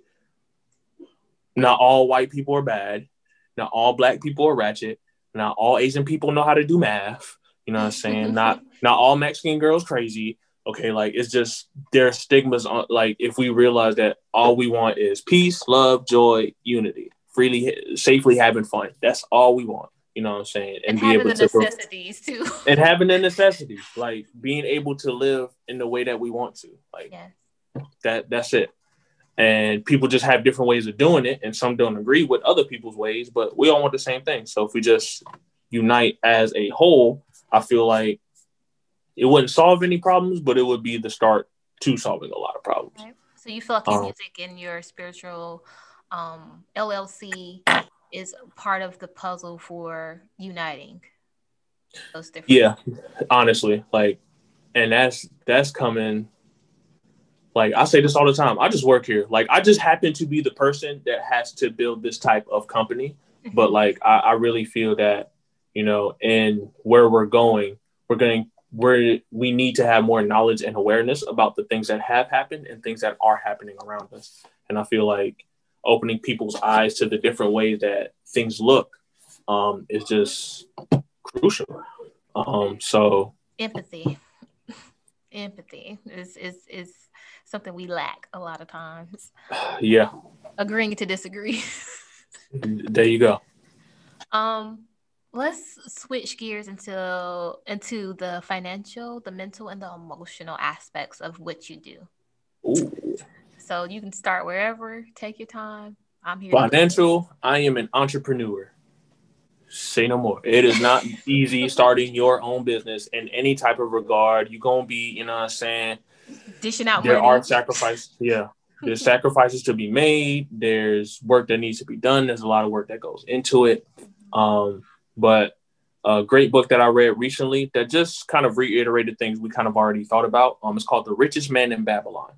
not all white people are bad. Not all black people are ratchet. Not all Asian people know how to do math. You know what I'm saying? not not all Mexican girls crazy. Okay, like it's just there are stigmas on like if we realize that all we want is peace, love, joy, unity, freely, safely having fun. That's all we want. You know what I'm saying? and, And, be having able the to necessities too. and having the necessities, like being able to live in the way that we want to. Like yes. that that's it. And people just have different ways of doing it, and some don't agree with other people's ways, but we all want the same thing. So if we just unite as a whole, I feel like it wouldn't solve any problems, but it would be the start to solving a lot of problems. Right. So you feel like your Um, music and your spiritual um, LLC is part of the puzzle for uniting those different. Yeah, honestly, like, and that's that's coming. Like I say this all the time. I just work here. Like I just happen to be the person that has to build this type of company. Mm-hmm. But like I, I really feel that, you know, and where we're going, we're going we're we need to have more knowledge and awareness about the things that have happened and things that are happening around us. And I feel like opening people's eyes to the different ways that things look um, is just crucial. Um, so empathy. empathy is is is something we lack a lot of times. yeah, Agreeing to disagree. there you go. Um, let's switch gears into into the financial, the mental, and the emotional aspects of what you do. Ooh. So you can start wherever. Take your time. I'm here. Financial, I am an entrepreneur. Say no more. It is not easy starting your own business in any type of regard. You're gonna be, you know what I'm saying? dishing out There money. are sacrifices. Yeah. There's sacrifices to be made. There's work that needs to be done. There's a lot of work that goes into it. Um, but a great book that I read recently that just kind of reiterated things we kind of already thought about. Um, it's called The Richest Man in Babylon.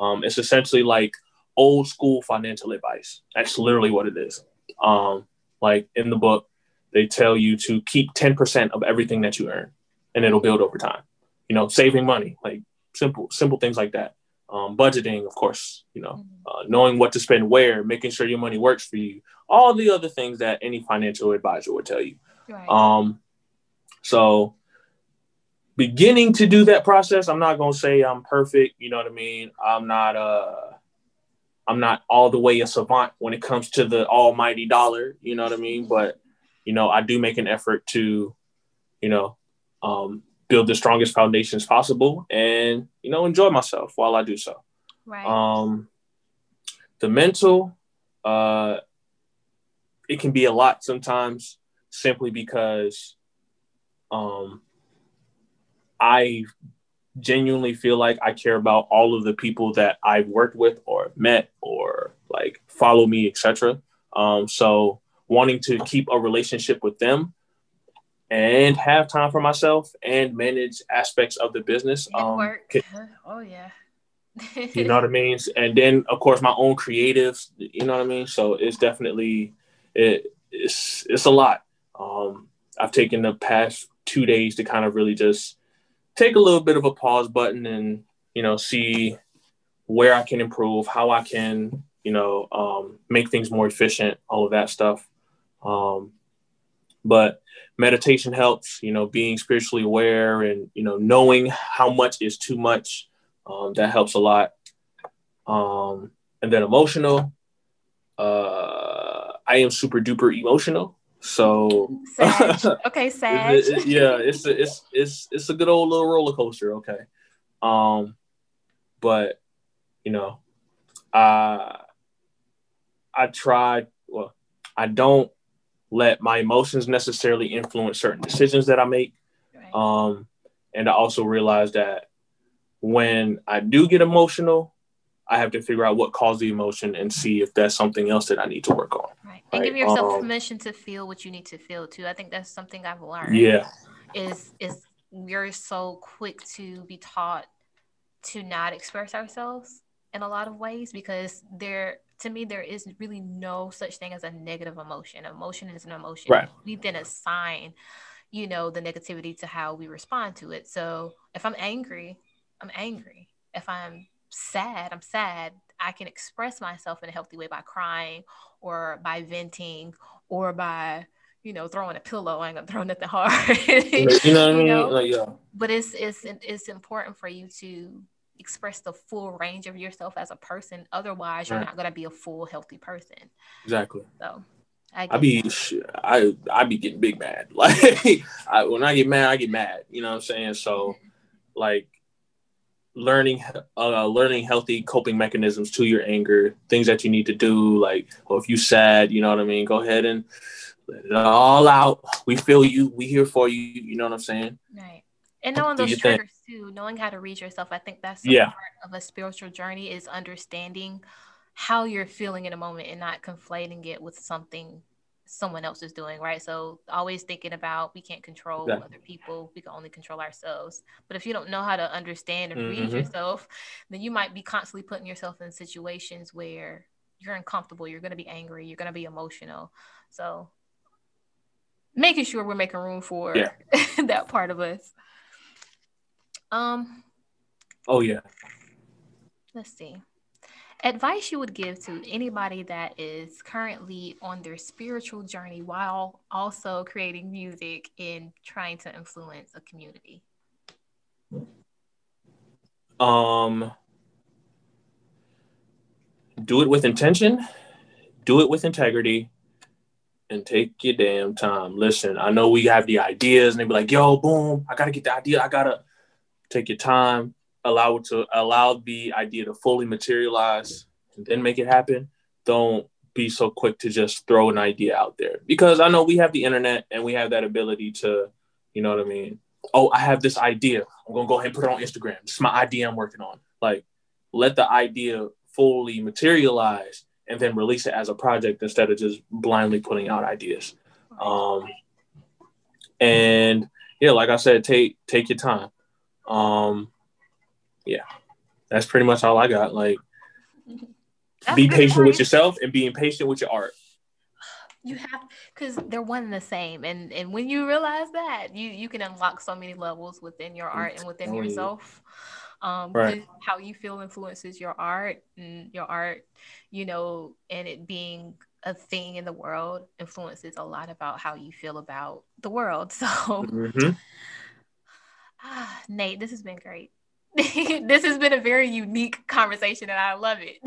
Um, it's essentially like old school financial advice. That's literally what it is. Um, like in the book, they tell you to keep 10% of everything that you earn and it'll build over time. You know, saving money, like simple, simple things like that. Um, budgeting, of course, you know, uh, knowing what to spend where, making sure your money works for you, all the other things that any financial advisor would tell you. Right. Um, so beginning to do that process, I'm not gonna say I'm perfect. You know what I mean? I'm not uh I'm not all the way a savant when it comes to the almighty dollar. You know what I mean? But you know, I do make an effort to, you know, um, build the strongest foundations possible and you know enjoy myself while I do so. Right. Um, the mental, uh, it can be a lot sometimes simply because um, I genuinely feel like I care about all of the people that I've worked with or met or like follow me, etc. Um, so wanting to keep a relationship with them and have time for myself and manage aspects of the business. Um, can- oh yeah. you know what I mean? And then of course my own creatives, you know what I mean? So it's definitely it it's it's a lot. Um I've taken the past two days to kind of really just take a little bit of a pause button and you know see where I can improve, how I can, you know, um, make things more efficient, all of that stuff. Um, but meditation helps, you know, being spiritually aware and you know knowing how much is too much um, that helps a lot. Um, and then emotional. Uh, I am super duper emotional. So. Okay, Sag. it- it- yeah, it's a, it's it's it's a good old little roller coaster. Okay, um, but you know, I I try. Well, I don't let my emotions necessarily influence certain decisions that I make. Right. Um, and I also realize that when I do get emotional, I have to figure out what caused the emotion and see if that's something else that I need to work on. Right. And Right, give yourself um, permission to feel what you need to feel too. I think that's something I've learned. Yeah, Is is we're so quick to be taught to not express ourselves in a lot of ways because there to me there is really no such thing as a negative emotion. Emotion is an emotion. Right. We then assign, you know, the negativity to how we respond to it. So if I'm angry, I'm angry. If I'm sad, I'm sad. I can express myself in a healthy way by crying or by venting or by, you know, throwing a pillow. I ain't gonna throw nothing hard. you know what I mean? know? Like, yeah, but it's it's it's important for you to express the full range of yourself as a person. Otherwise, you're Right. not gonna be a full healthy person. exactly. So I, I be that. I I be getting big mad. Like I, when I get mad, I get mad. You know what I'm saying? So like learning uh learning healthy coping mechanisms to your anger, things that you need to do. Like, or if you sad, you know what I mean. Go ahead and let it all out. We feel you. We here for you. You know what I'm saying? Right. And knowing those your thing. triggers too, knowing how to read yourself, I think that's Yeah. part of a spiritual journey is understanding how you're feeling in a moment and not conflating it with something someone else is doing, right? So always thinking about we can't control Exactly. other people, we can only control ourselves. But if you don't know how to understand and read Mhm. yourself, then you might be constantly putting yourself in situations where you're uncomfortable, you're going to be angry, you're going to be emotional. So making sure we're making room for Yeah. that part of us. Um, Oh yeah. let's see. Advice you would give to anybody that is currently on their spiritual journey while also creating music and trying to influence a community. Um, do it with intention, do it with integrity, and take your damn time. Listen, I know we have the ideas, and they be like, "Yo, boom! I gotta get the idea. I gotta take your time, allow it to allow the idea to fully materialize, and then make it happen. Don't be so quick to just throw an idea out there because I know we have the internet and we have that ability to, you know what I mean. Oh, I have this idea. I'm gonna go ahead and put it on Instagram. Is my idea I'm working on. Like, let the idea fully materialize and then release it as a project instead of just blindly putting out ideas. Um, and yeah, like I said, take take your time. Um, yeah, that's pretty much all I got. Like, That's be patient with yourself and being patient with your art. You have because they're one and the same, and and when you realize that, you you can unlock so many levels within your art and within yourself. Um, Right. how you feel influences your art, and your art, you know, and it being a thing in the world influences a lot about how you feel about the world. So, Mhm. ah, Nate, this has been great. this has been a very unique conversation, and I love it.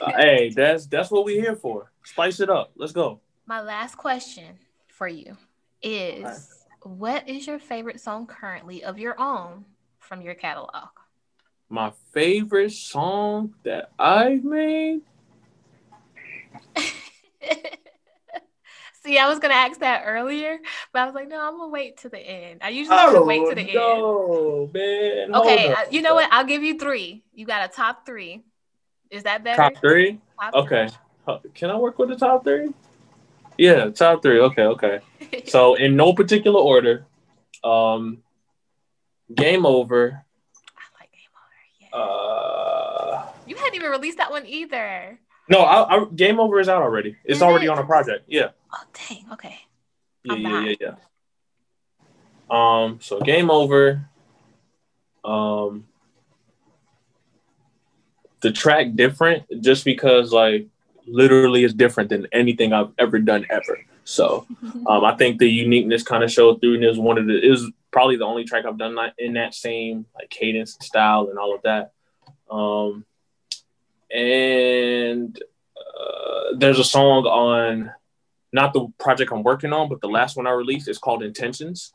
Uh, hey, that's that's what we're here for. Spice it up. Let's go. My last question for you is Alright. What is your favorite song currently of your own from your catalog? My favorite song that I've made. See, I was gonna ask that earlier, but I was like, no, I'm gonna wait to the end. I usually to wait to the end. man. Hold Okay, uh, you know what? I'll give you three. You got a top three. Is that better? Top three. Top Okay. Huh, Can I work with the top three? Yeah, top three. Okay, okay. So in no particular order, um, game over. I like Game Over. Yeah. Uh, you hadn't even released that one either. No, I, I, game over is out already. It's Is already it? on a project. Yeah, Oh dang. Okay. yeah, I'm yeah, yeah, yeah. Um, so game over. Um, the track different just because like literally is different than anything I've ever done ever. So um, I think the uniqueness kind of showed through and was one of the was probably the only track I've done in that same like cadence and style and all of that. Um, and uh, there's a song on not the project I'm working on, but the last one I released is called Intentions.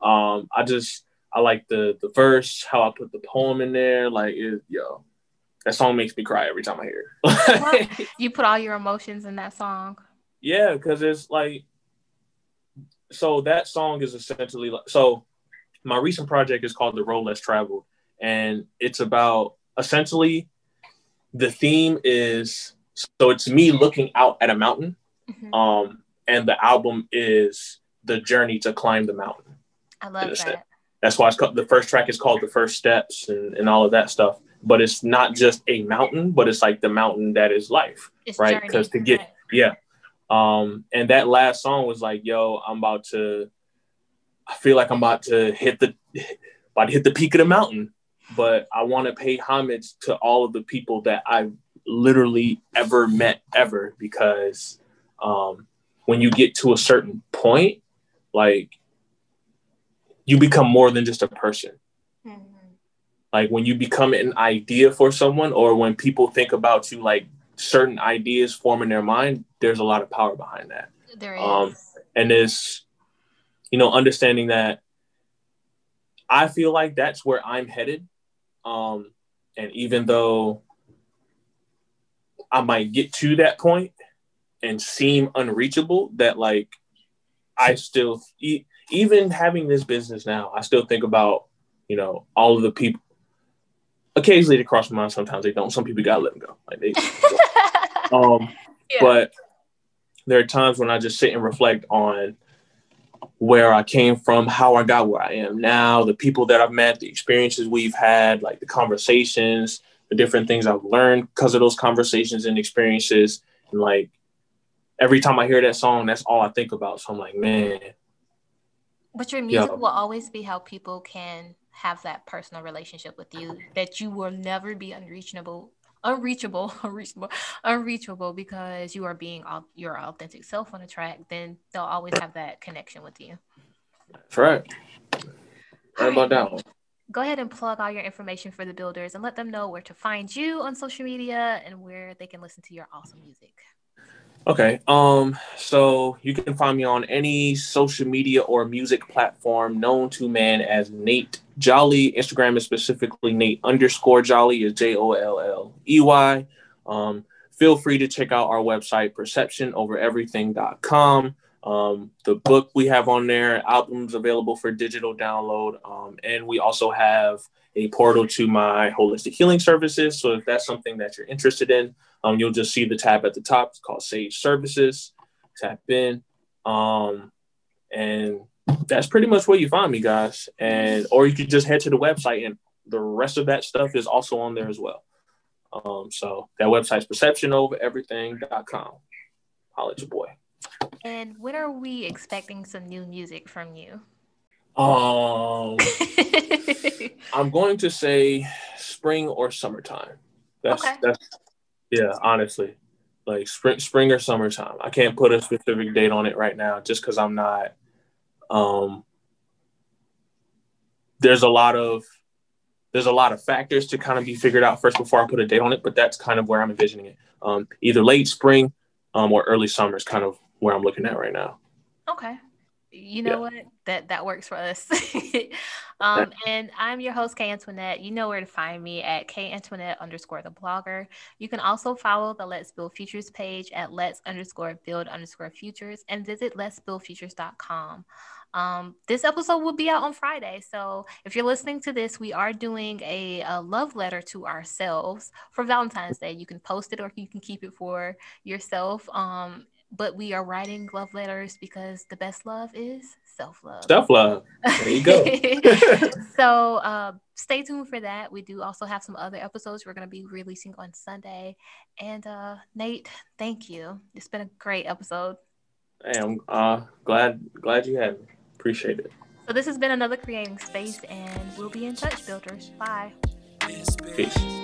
Um, I just I like the the verse, how I put the poem in there. Like, it, yo, that song makes me cry every time I hear it. you put all your emotions in that song. Yeah, because it's like, so that song is essentially like, so my recent project is called The Road Less Traveled, and it's about essentially the theme is so it's me looking out at a mountain, Mhm. um, and the album is the journey to climb the mountain. I love that. That's why it's called, the first track is called The First Steps and, and all of that stuff. But it's not just a mountain, but it's like the mountain that is life. It's Right, Because to get- Right. Yeah. Um, and that last song was like, yo, I'm about to I feel like I'm about to hit the about to hit the peak of the mountain. But I want to pay homage to all of the people that I've literally ever met ever because um when you get to a certain point, like you become more than just a person Mhm. like when you become an idea for someone or when people think about you like certain ideas form in their mind there's a lot of power behind that There is. Um, and it's you know understanding that i feel like that's where i'm headed um and even though i might get to that point and seem unreachable that like i still e- even having this business now i still think about you know all of the people occasionally they cross my mind sometimes they don't. Some people gotta let them go. Like they um Yeah. but there are times when I just sit and reflect on where I came from, how I got where I am now, the people that I've met, the experiences we've had, like the conversations, the different things I've learned because of those conversations and experiences. And like every time I hear that song, that's all I think about. So I'm like, man, But your music Yeah. will always be how people can have that personal relationship with you that you will never be unreachable, unreachable, unreachable, unreachable because you are being au- your authentic self on a track. Then they'll always have that connection with you. that's right. Right about that one. Go ahead and plug all your information for the builders and let them know where to find you on social media and where they can listen to your awesome music. Okay. Um, so you can find me on any social media or music platform known to man as Nate Jolley. Instagram is specifically Nate underscore Jolley is J O L L E Y. Um, feel free to check out our website, perceptionovereverything.com. Um, the book we have on there, albums available for digital download. Um, and we also have a portal to my holistic healing services. So if that's something that you're interested in, um, you'll just see the tab at the top. It's called Sage Services. Tap in. Um, and that's pretty much where you find me, guys. And or you could just head to the website and the rest of that stuff is also on there as well. Um, so that website's perceptionovereverything.com. Holla at your boy. And when are we expecting some new music from you? Um, I'm going to say spring or summertime. That's Okay. that's yeah, honestly. Like spring spring or summertime. I can't put a specific date on it right now just because I'm not um there's a lot of there's a lot of factors to kind of be figured out first before I put a date on it, but that's kind of where I'm envisioning it. Um either late spring um or early summer is kind of where I'm looking at right now. okay. You know what? That that works for us. um, and I'm your host, K Antoinette. You know where to find me at K Antoinette underscore the blogger. You can also follow the Let's Build Futures page at Let's underscore build underscore futures and visit Let's Build Futures.com. Um, this episode will be out on Friday. So if you're listening to this, we are doing a, a, love letter to ourselves for Valentine's Day. You can post it or you can keep it for yourself. Um, but we are writing love letters because the best love is self love. Self love. There you go. so uh, stay tuned for that. We do also have some other episodes we're going to be releasing on Sunday. And uh, Nate, thank you. It's been a great episode. Hey, I'm uh, glad glad you had me. Appreciate it. So this has been another creating space, and we'll be in touch, builders. Bye. Peace.